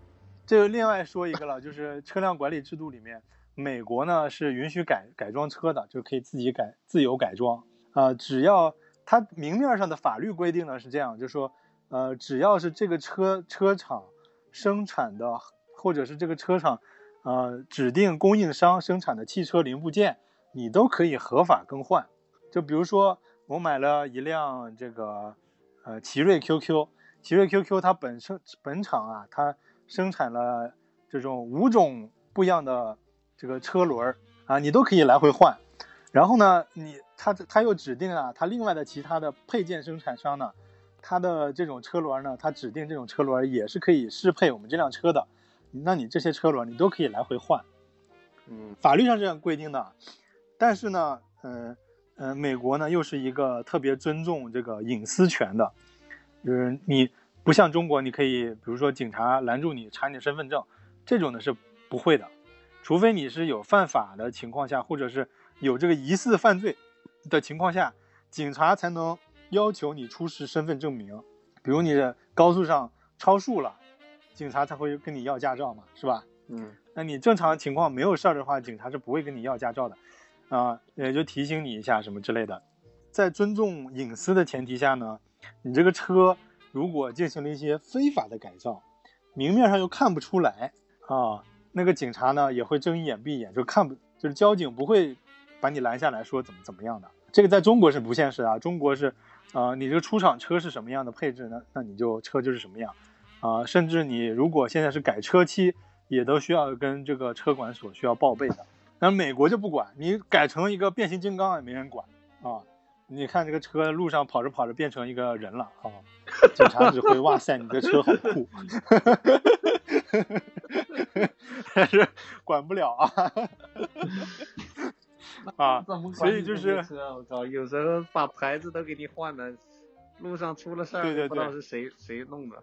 这个另外说一个了，就是车辆管理制度里面，美国呢是允许改改装车的，就可以自己改自由改装啊、只要它明面上的法律规定呢是这样，就是说，呃，只要是这个车车厂生产的或者是这个车厂呃指定供应商生产的汽车零部件，你都可以合法更换。就比如说我买了一辆这个呃奇瑞 QQ，奇瑞 QQ 它本身本厂啊，它生产了这种五种不一样的这个车轮儿啊，你都可以来回换。然后呢，你他他又指定啊，他另外的其他的配件生产商呢，他的这种车轮呢，他指定这种车轮也是可以适配我们这辆车的。那你这些车轮你都可以来回换，嗯法律上这样规定的。但是呢，呃呃，美国呢又是一个特别尊重这个隐私权的，就是你不像中国，你可以比如说警察拦住你查你的身份证，这种呢是不会的，除非你是有犯法的情况下，或者是有这个疑似犯罪的情况下，警察才能要求你出示身份证明。比如你在高速上超速了，警察才会跟你要驾照嘛，是吧？嗯那你正常情况没有事儿的话，警察是不会跟你要驾照的，啊，也就提醒你一下什么之类的。在尊重隐私的前提下呢，你这个车如果进行了一些非法的改造，明面上又看不出来啊，那个警察呢也会睁一眼闭一眼，就看不就是交警不会把你拦下来说怎么怎么样的。这个在中国是不现实啊，中国是，呃，你这个出厂车是什么样的配置呢？那你就车就是什么样，啊、甚至你如果现在是改车漆，也都需要跟这个车管所需要报备的。那美国就不管，你改成一个变形金刚也没人管啊。你看这个车路上跑着跑着变成一个人了啊，警察指挥哇塞，你这车好酷，但 是管不了啊啊，所以就是车，我靠，有时候把牌子都给你换了，路上出了事儿，对对不知道对是谁谁弄的。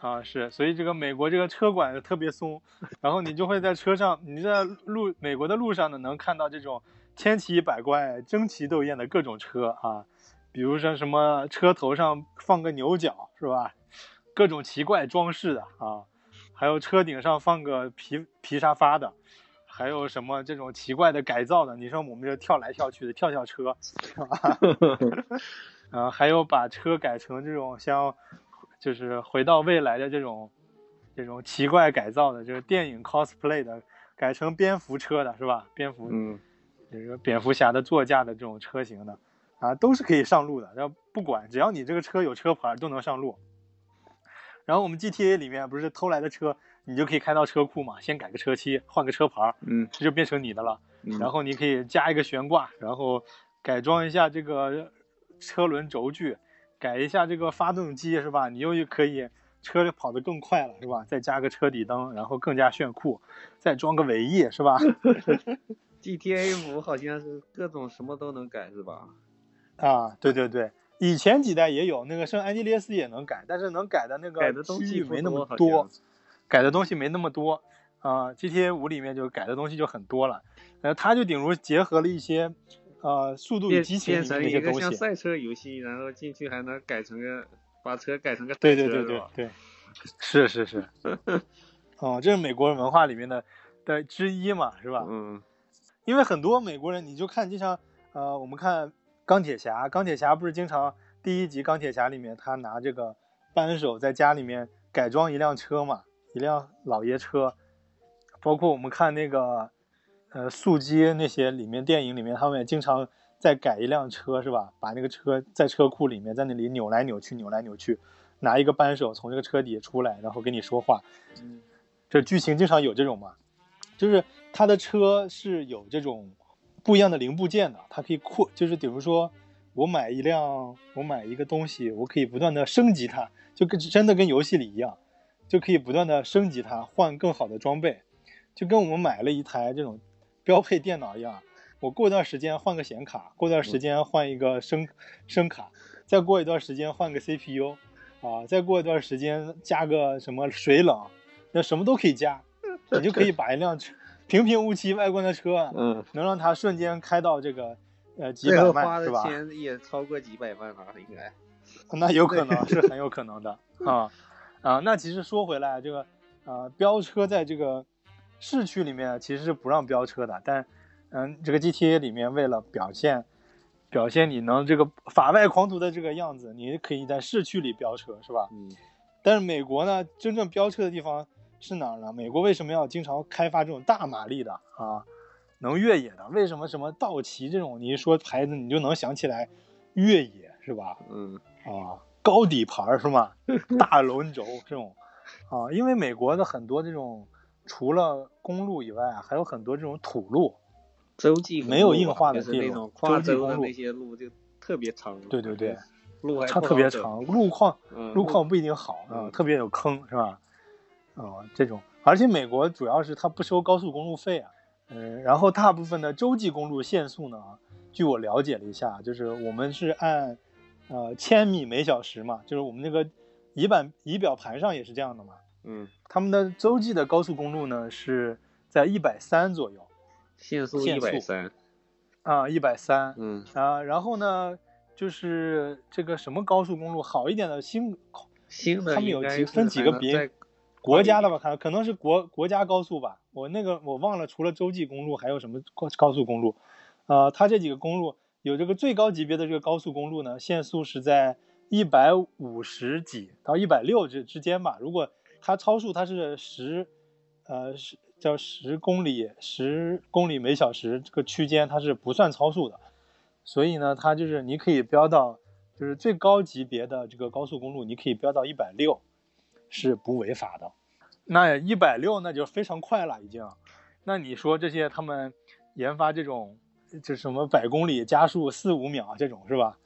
啊，是，所以这个美国这个车管特别松，然后你就会在车上，你在路美国的路上呢，能看到这种千奇百怪、争奇斗艳的各种车啊，比如说什么车头上放个牛角是吧？各种奇怪装饰的啊，还有车顶上放个皮皮沙发的，还有什么这种奇怪的改造的？你说我们这跳来跳去的跳跳车，是吧？啊，还有把车改成这种像，就是回到未来的这种，这种奇怪改造的，就是电影 cosplay 的，改成蝙蝠车的是吧？蝙蝠，嗯，这个蝙蝠侠的座驾的这种车型的，啊，都是可以上路的。然后不管，只要你这个车有车牌，都能上路。然后我们 GTA 里面不是偷来的车，你就可以开到车库嘛，先改个车漆，换个车牌，嗯这就变成你的了。嗯，然后你可以加一个悬挂，然后改装一下这个车轮轴距，改一下这个发动机是吧？你又可以车跑得更快了是吧？再加个车底灯，然后更加炫酷，再装个尾翼是吧？GTA 五好像是各种什么都能改是吧？啊，对对对，以前几代也有那个圣安地列斯也能改，但是能改的那个改的东区西没那么多，改的东西没那么多啊、GTA 五里面就改的东西就很多了，呃，它就顶如结合了一些呃速度与激情的一些东西。个像赛车游戏，然后进去还能改成个把车改成个对对对对对，是是是，哦，这是美国文化里面的的之一嘛，是吧？嗯因为很多美国人，你就看就像，呃，我们看钢铁侠，钢铁侠不是经常第一集钢铁侠里面他拿这个扳手在家里面改装一辆车嘛，一辆老爷车，包括我们看那个呃速激那些里面电影里面，他们也经常在改一辆车是吧？把那个车在车库里面在那里扭来扭去，扭来扭去，拿一个扳手从这个车底出来，然后跟你说话，嗯这剧情经常有这种嘛，就是它的车是有这种不一样的零部件的，它可以扩，就是比如说我买一辆，我买一个东西，我可以不断的升级它，就跟真的跟游戏里一样，就可以不断的升级它，换更好的装备，就跟我们买了一台这种标配电脑一样，我过一段时间换个显卡，过段时间换一个声声卡，再过一段时间换个 CPU，啊，再过一段时间加个什么水冷，那什么都可以加，你就可以把一辆车平平无奇外观的车啊，嗯，能让它瞬间开到这个呃几百后花的万是吧？钱也超过几百万吧，应该。那有可能是很有可能的啊啊！那其实说回来，这个呃飙车在这个市区里面其实是不让飙车的，但嗯，这个 GTA 里面为了表现表现你能这个法外狂徒的这个样子，你可以在市区里飙车是吧？嗯但是美国呢，真正飙车的地方是哪儿呢？美国为什么要经常开发这种大马力的啊，能越野的？为什么什么道奇这种，你一说牌子你就能想起来越野是吧？嗯啊，高底盘是吗？大轮轴这种啊，因为美国的很多这种除了公路以外啊，还有很多这种土路。洲际没有硬化的地路种跨州的那些路就特别长。对对对，路还它特别。长，路况嗯，路况不一定好啊，嗯特别有坑是吧？啊、这种，而且美国主要是它不收高速公路费啊，嗯、然后大部分的洲际公路限速呢，据我了解了一下，就是我们是按呃千米每小时嘛，就是我们那个仪板仪表盘上也是这样的嘛，嗯，他们的洲际的高速公路呢是在一百三左右限速一百三。啊，一百三，嗯，啊，然后呢，就是这个什么高速公路好一点的新，新的他们有几分几个别国家的吧？看可能是国国家高速吧，我那个我忘了，除了洲际公路还有什么高高速公路？呃，它这几个公路有这个最高级别的这个高速公路呢，限速是在一百五十几到一百六之之间吧。如果它超速，它是十，呃，是叫十公里十公里每小时这个区间，它是不算超速的。所以呢，它就是你可以飙到，就是最高级别的这个高速公路，你可以飙到一百六，是不违法的。那一百六那就非常快了，已经。那你说这些他们研发这种，这什么百公里加速四五秒这种是吧？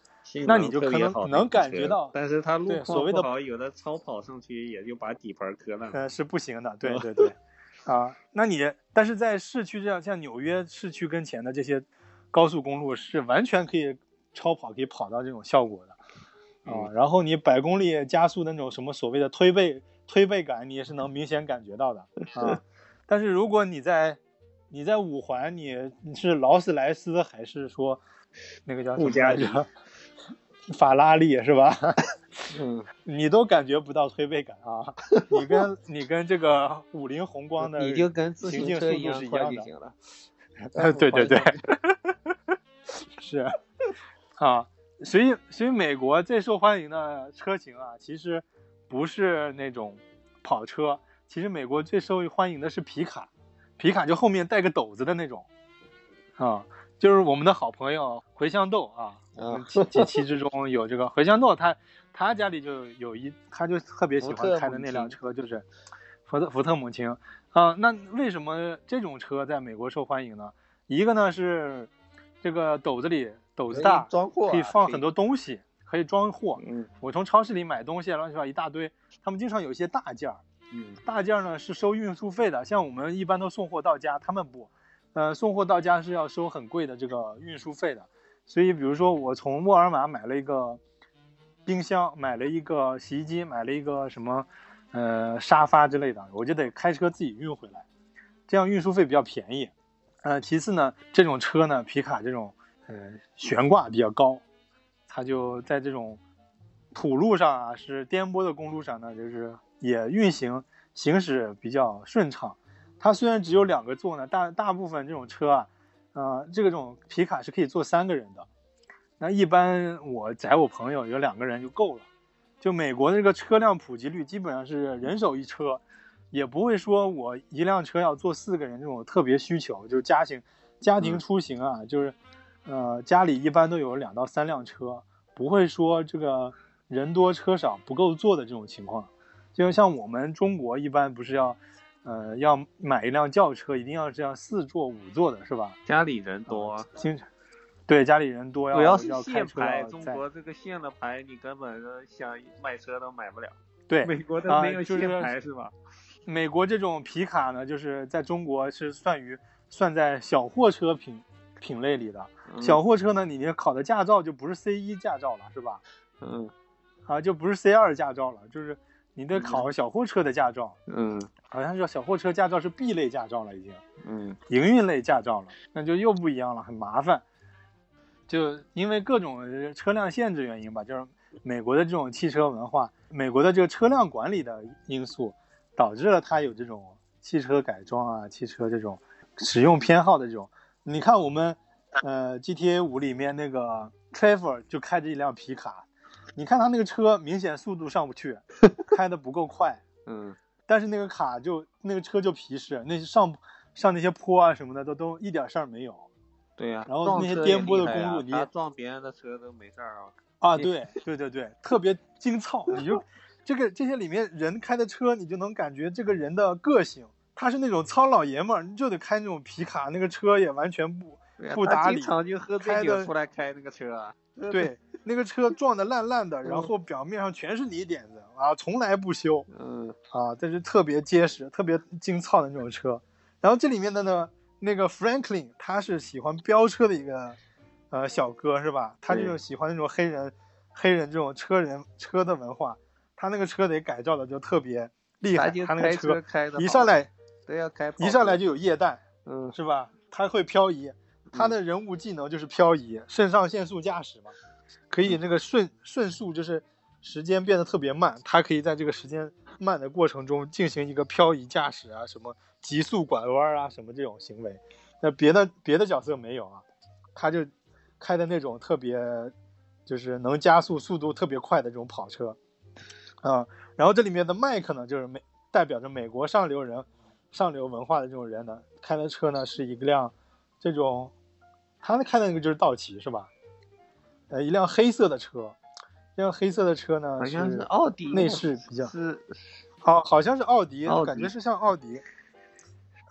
那你就可能能感觉到但是它路对所谓的况不好，有的超跑上去也就把底盘磕烂了。呃，是不行的，对嗯对对，啊，那你但是在市区这样像纽约市区跟前的这些高速公路是完全可以超跑可以跑到这种效果的，啊，嗯然后你百公里加速那种什么所谓的推背推背感，你也是能明显感觉到的 啊。但是如果你在你在五环，你你是劳斯莱斯还是说那个叫什么来着？法拉利是吧？嗯，你都感觉不到推背感啊！你跟你跟这个五菱宏光的你就跟自行行车一进速度是一样的，就行了。呃对对对，是啊，所以所以美国最受欢迎的车型啊，其实不是那种跑车，其实美国最受欢迎的是皮卡，皮卡就后面带个斗子的那种，啊，就是我们的好朋友茴香豆啊，我们啊几几期之中有这个茴香豆，他他家里就有一，他就特别喜欢开的那辆车，就是福特福特猛禽啊。那为什么这种车在美国受欢迎呢？一个呢是这个斗子里斗子大，装货啊可以可以放很多东西，可以装货。嗯我从超市里买东西，乱七八糟一大堆，他们经常有一些大件儿，嗯大件儿呢是收运输费的，像我们一般都送货到家，他们不，呃，送货到家是要收很贵的这个运输费的。所以，比如说我从沃尔玛买了一个冰箱，买了一个洗衣机，买了一个什么呃沙发之类的，我就得开车自己运回来，这样运输费比较便宜。呃，其次呢，这种车呢，皮卡这种呃悬挂比较高，它就在这种土路上啊，是颠簸的公路上呢，就是也运行行驶比较顺畅。它虽然只有两个座呢，大大部分这种车啊，呃，这个种皮卡是可以坐三个人的。那一般我载我朋友有两个人就够了。就美国的这个车辆普及率基本上是人手一车，也不会说我一辆车要坐四个人这种特别需求，就是家庭家庭嗯出行啊，就是呃家里一般都有两到三辆车，不会说这个人多车少不够坐的这种情况。就像我们中国一般不是要呃要买一辆轿车，一定要这样四座五座的是吧？家里人多啊，经常对家里人多要主要是要开车限牌，要中国这个限了牌，你根本想买车都买不了。对 美国的啊没有就是限牌是吧？美国这种皮卡呢，就是在中国是算于算在小货车品品类里的。嗯小货车呢，你这考的驾照就不是 C 一驾照了，是吧？嗯啊，就不是 C 二驾照了，就是你得考小货车的驾照，嗯好像是小货车驾照是 B 类驾照了，已经嗯营运类驾照了，那就又不一样了，很麻烦。就因为各种车辆限制原因吧，就是美国的这种汽车文化，美国的这个车辆管理的因素，导致了它有这种汽车改装啊、汽车这种使用偏好的这种。你看我们呃 GTA 五里面那个 Trevor 就开着一辆皮卡，你看他那个车明显速度上不去，开的不够快。嗯但是那个卡就那个车就皮实，那上上那些坡啊什么的都都一点事儿没有。对呀、然后那些颠簸的公路你他撞别人的车都没事儿啊。啊，对对对对，特别精 糙，你就这个这些里面人开的车，你就能感觉这个人的个性。他是那种糙老爷们儿，你就得开那种皮卡，那个车也完全不不打理常就喝醉酒出来开那个车啊。对，那个车撞的烂烂的，然嗯后表面上全是泥点子啊，从来不修嗯，啊，这是特别结实、特别精糙的那种车。然后这里面的呢，那个 Franklin 他是喜欢飙车的一个呃小哥是吧？他这种对喜欢那种黑人黑人这种车人车的文化，他那个车得改造的就特别厉害，他那个车开的一上来都要开跑，一上来就有液氮，嗯。是吧？他会漂移，他的人物技能就是漂移，肾上腺素驾驶嘛，可以那个瞬瞬速，就是时间变得特别慢，他可以在这个时间慢的过程中进行一个漂移驾驶啊，什么急速拐弯啊，什么这种行为，那别的别的角色没有啊，他就开的那种特别就是能加速速度特别快的这种跑车，啊、然后这里面的麦克呢，就是美代表着美国上流人、上流文化的这种人呢，开的车呢是一辆这种，他们开的那个就是道奇是吧？呃，一辆黑色的车，这辆黑色的车呢好像是是奥迪内饰比较是好，好像是奥迪，奥迪感觉是像奥迪，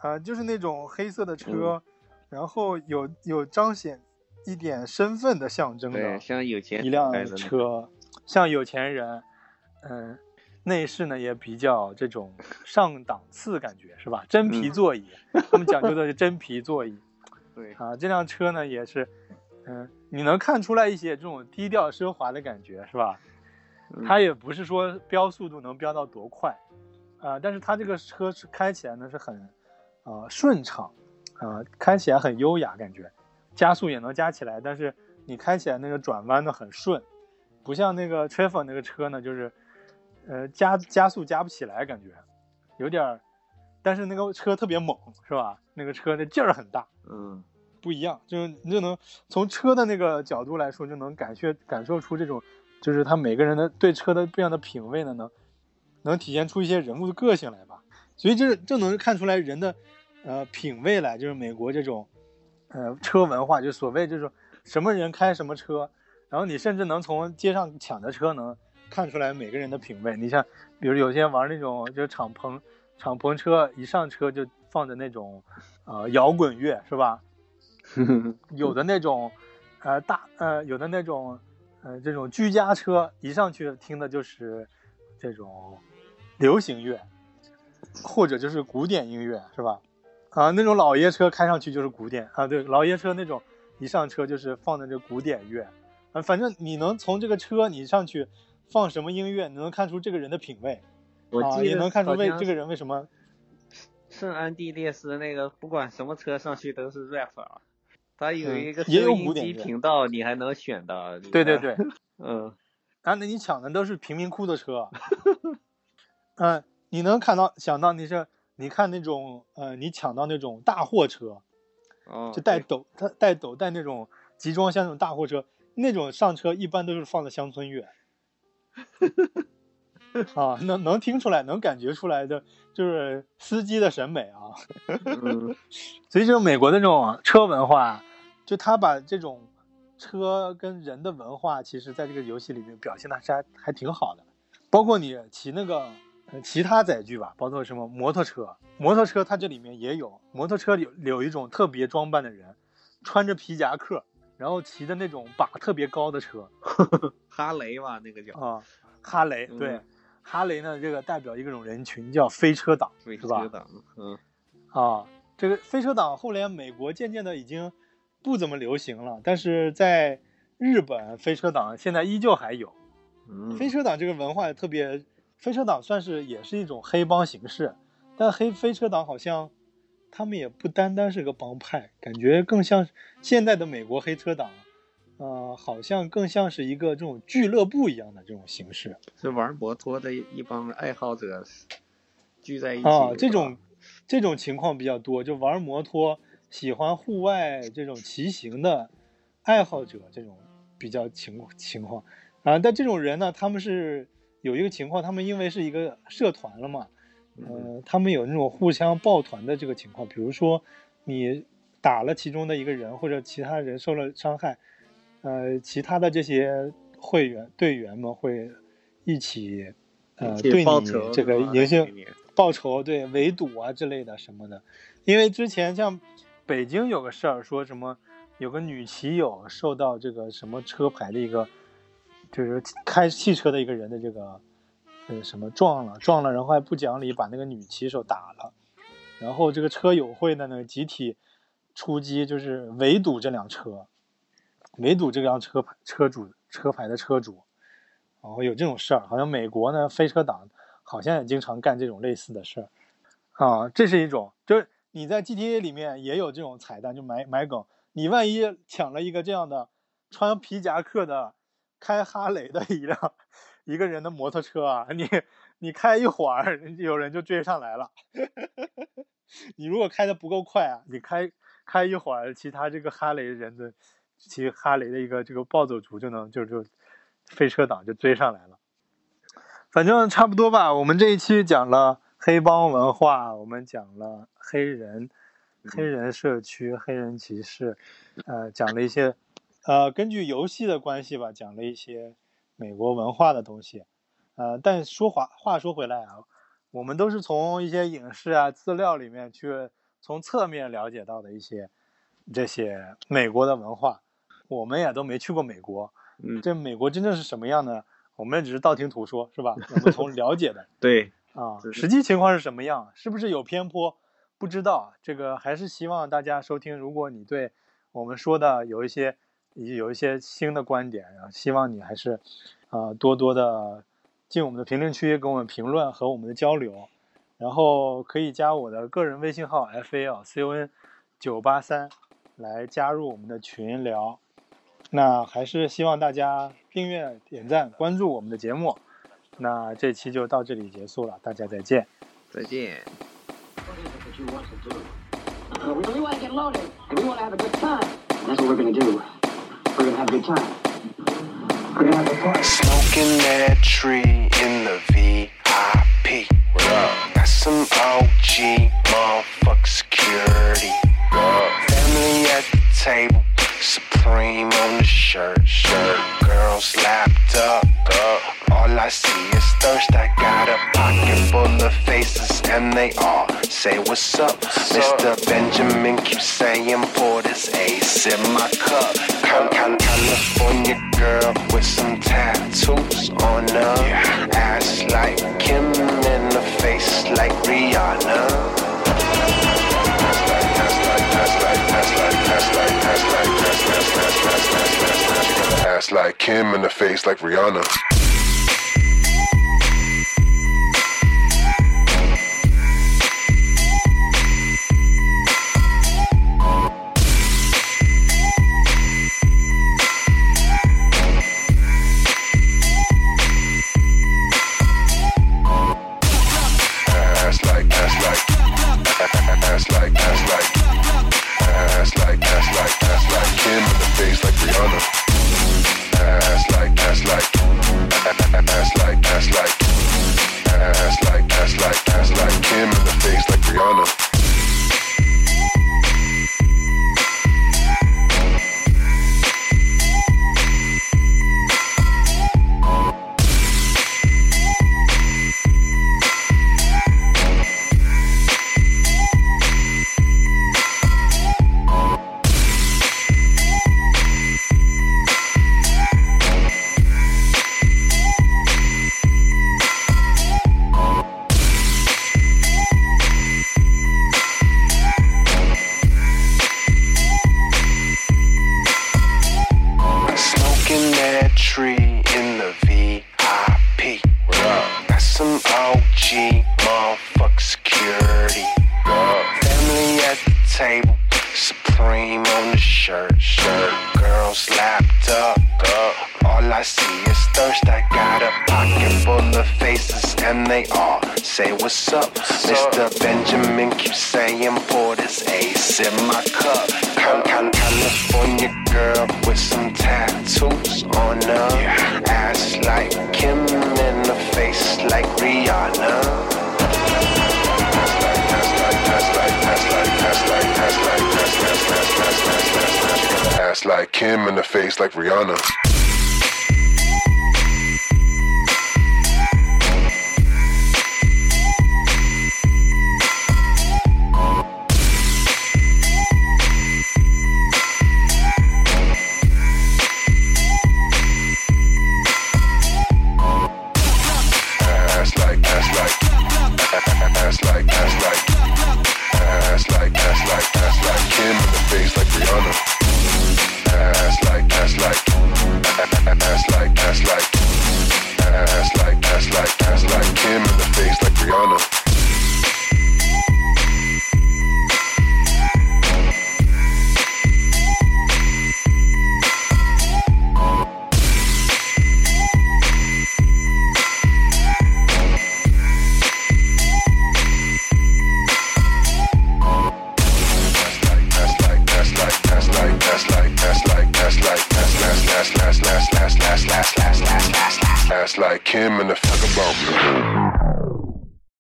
啊、就是那种黑色的嗯车，然后有有彰显一点身份的象征的，像有钱一辆车，像有钱人，嗯、内饰呢也比较这种上档次感觉是吧？真皮嗯座椅，他们讲究的是真皮座椅 对，啊。这辆车呢也是，嗯、你能看出来一些这种低调奢华的感觉是吧？嗯它也不是说飙速度能飙到多快，啊、但是它这个车是开起来呢是很，呃顺畅，啊、开起来很优雅感觉，加速也能加起来，但是你开起来那个转弯呢很顺，不像那个 t r e v o r 那个车呢就是，呃加加速加不起来感觉，有点儿，但是那个车特别猛是吧？那个车的劲儿很大，嗯不一样，就是你就能从车的那个角度来说，就能感觉感受出这种，就是他每个人的对车的不一样的品味呢，能能体现出一些人物的个性来吧。所以这这能看出来人的呃品味来，就是美国这种呃车文化，就所谓这种什么人开什么车，然后你甚至能从街上抢着车能看出来每个人的品味。你像比如有些玩那种就是敞篷敞篷车，一上车就放着那种呃摇滚乐是吧？有的那种，呃大呃有的那种，呃这种居家车一上去听的就是这种流行乐，或者就是古典音乐是吧？啊，那种老爷车开上去就是古典啊，对，老爷车那种一上车就是放的这古典乐，啊，反正你能从这个车你上去放什么音乐，你能看出这个人的品味。啊，我记得也能看出为这个人为什么圣安地列斯那个不管什么车上去都是 rap 啊，他有嗯一个也有收音机古典乐。频道，你还能选的。对对，对。嗯，啊，那你抢的都是贫民窟的车，嗯、你能看到想到你是你看那种呃，你抢到那种大货车，哦，就带斗它带斗带那种集装箱那种大货车，那种上车一般都是放的乡村乐，啊，能能听出来，能感觉出来的就是司机的审美啊。嗯 所以这种美国的这种车文化，就他把这种车跟人的文化，其实在这个游戏里面表现的是还还挺好的。包括你骑那个呃其他载具吧，包括什么摩托车，摩托车它这里面也有，摩托车里有有一种特别装扮的人，穿着皮夹克，然后骑的那种把特别高的车 哈雷嘛，那个叫啊，哈雷对。嗯哈雷呢，这个代表一种人群叫飞车党，飞是吧车？党，嗯啊，这个飞车党后来美国渐渐的已经不怎么流行了，但是在日本飞车党现在依旧还有。嗯，飞车党这个文化也特别，飞车党算是也是一种黑帮形式，但黑飞车党好像他们也不单单是个帮派，感觉更像现在的美国黑车党，呃，好像更像是一个这种俱乐部一样的这种形式。是玩摩托的一帮爱好者聚在一起啊，这种这种情况比较多，就玩摩托、喜欢户外这种骑行的爱好者，这种比较情情况啊。但这种人呢，他们是有一个情况，他们因为是一个社团了嘛，呃，他们有那种互相抱团的这个情况，比如说你打了其中的一个人，或者其他人受了伤害，呃，其他的这些会员队员们会一起呃对你这个赢性报仇，对围堵啊之类的什么的。因为之前像北京有个事儿，说什么有个女骑友受到这个什么车牌的一个，就是开汽车的一个人的这个。呃，什么撞了撞了，然后还不讲理，把那个女骑手打了，然后这个车友会的呢集体出击，就是围堵这辆车，围堵这辆车牌车主车牌的车主，然后有这种事儿，好像美国呢飞车党好像也经常干这种类似的事儿，啊，这是一种，就是你在 GTA 里面也有这种彩蛋，就埋埋梗，你万一抢了一个这样的穿皮夹克的开哈雷的一辆。一个人的摩托车啊，你你开一会儿，有人就追上来了。你如果开的不够快啊，你开开一会儿，其他这个哈雷人的骑哈雷的一个这个暴走族就能就就飞车党就追上来了。反正差不多吧。我们这一期讲了黑帮文化，我们讲了黑人黑人社区、黑人歧视，呃，讲了一些呃根据游戏的关系吧，讲了一些。美国文化的东西，呃，但说话话说回来啊，我们都是从一些影视啊资料里面去从侧面了解到的一些这些美国的文化，我们也都没去过美国，嗯，这美国真正是什么样呢？我们只是道听途说，是吧？我们从了解的，对，啊，实际情况是什么样？是不是有偏颇？不知道，这个还是希望大家收听。如果你对我们说的有一些。有一些新的观点，然后希望你还是，啊，多多的进我们的评论区给我们评论和我们的交流，然后可以加我的个人微信号 f a l c o n 九八三来加入我们的群聊。那还是希望大家订阅、点赞、关注我们的节目。那这期就到这里结束了，大家再见。再见。We're gonna have a good time. We're gonna have a party. Smoking that tree in the VIP. What up? Got some OG motherfucker security. Family at the table. Supreme on the shirt. Shirt. Girls lapped up. up. All I see is thirst. I got a pocket full of faces, and they all say, What's up? What's Mr. Up? Benjamin keeps saying, Pour this ace in my cup. Cal- Cal- California girl with some tattoos on her yeah. ass like Kim in the face like Rihanna. Ass like Kim in the face like Rihanna. like Kim in the face like Rihanna.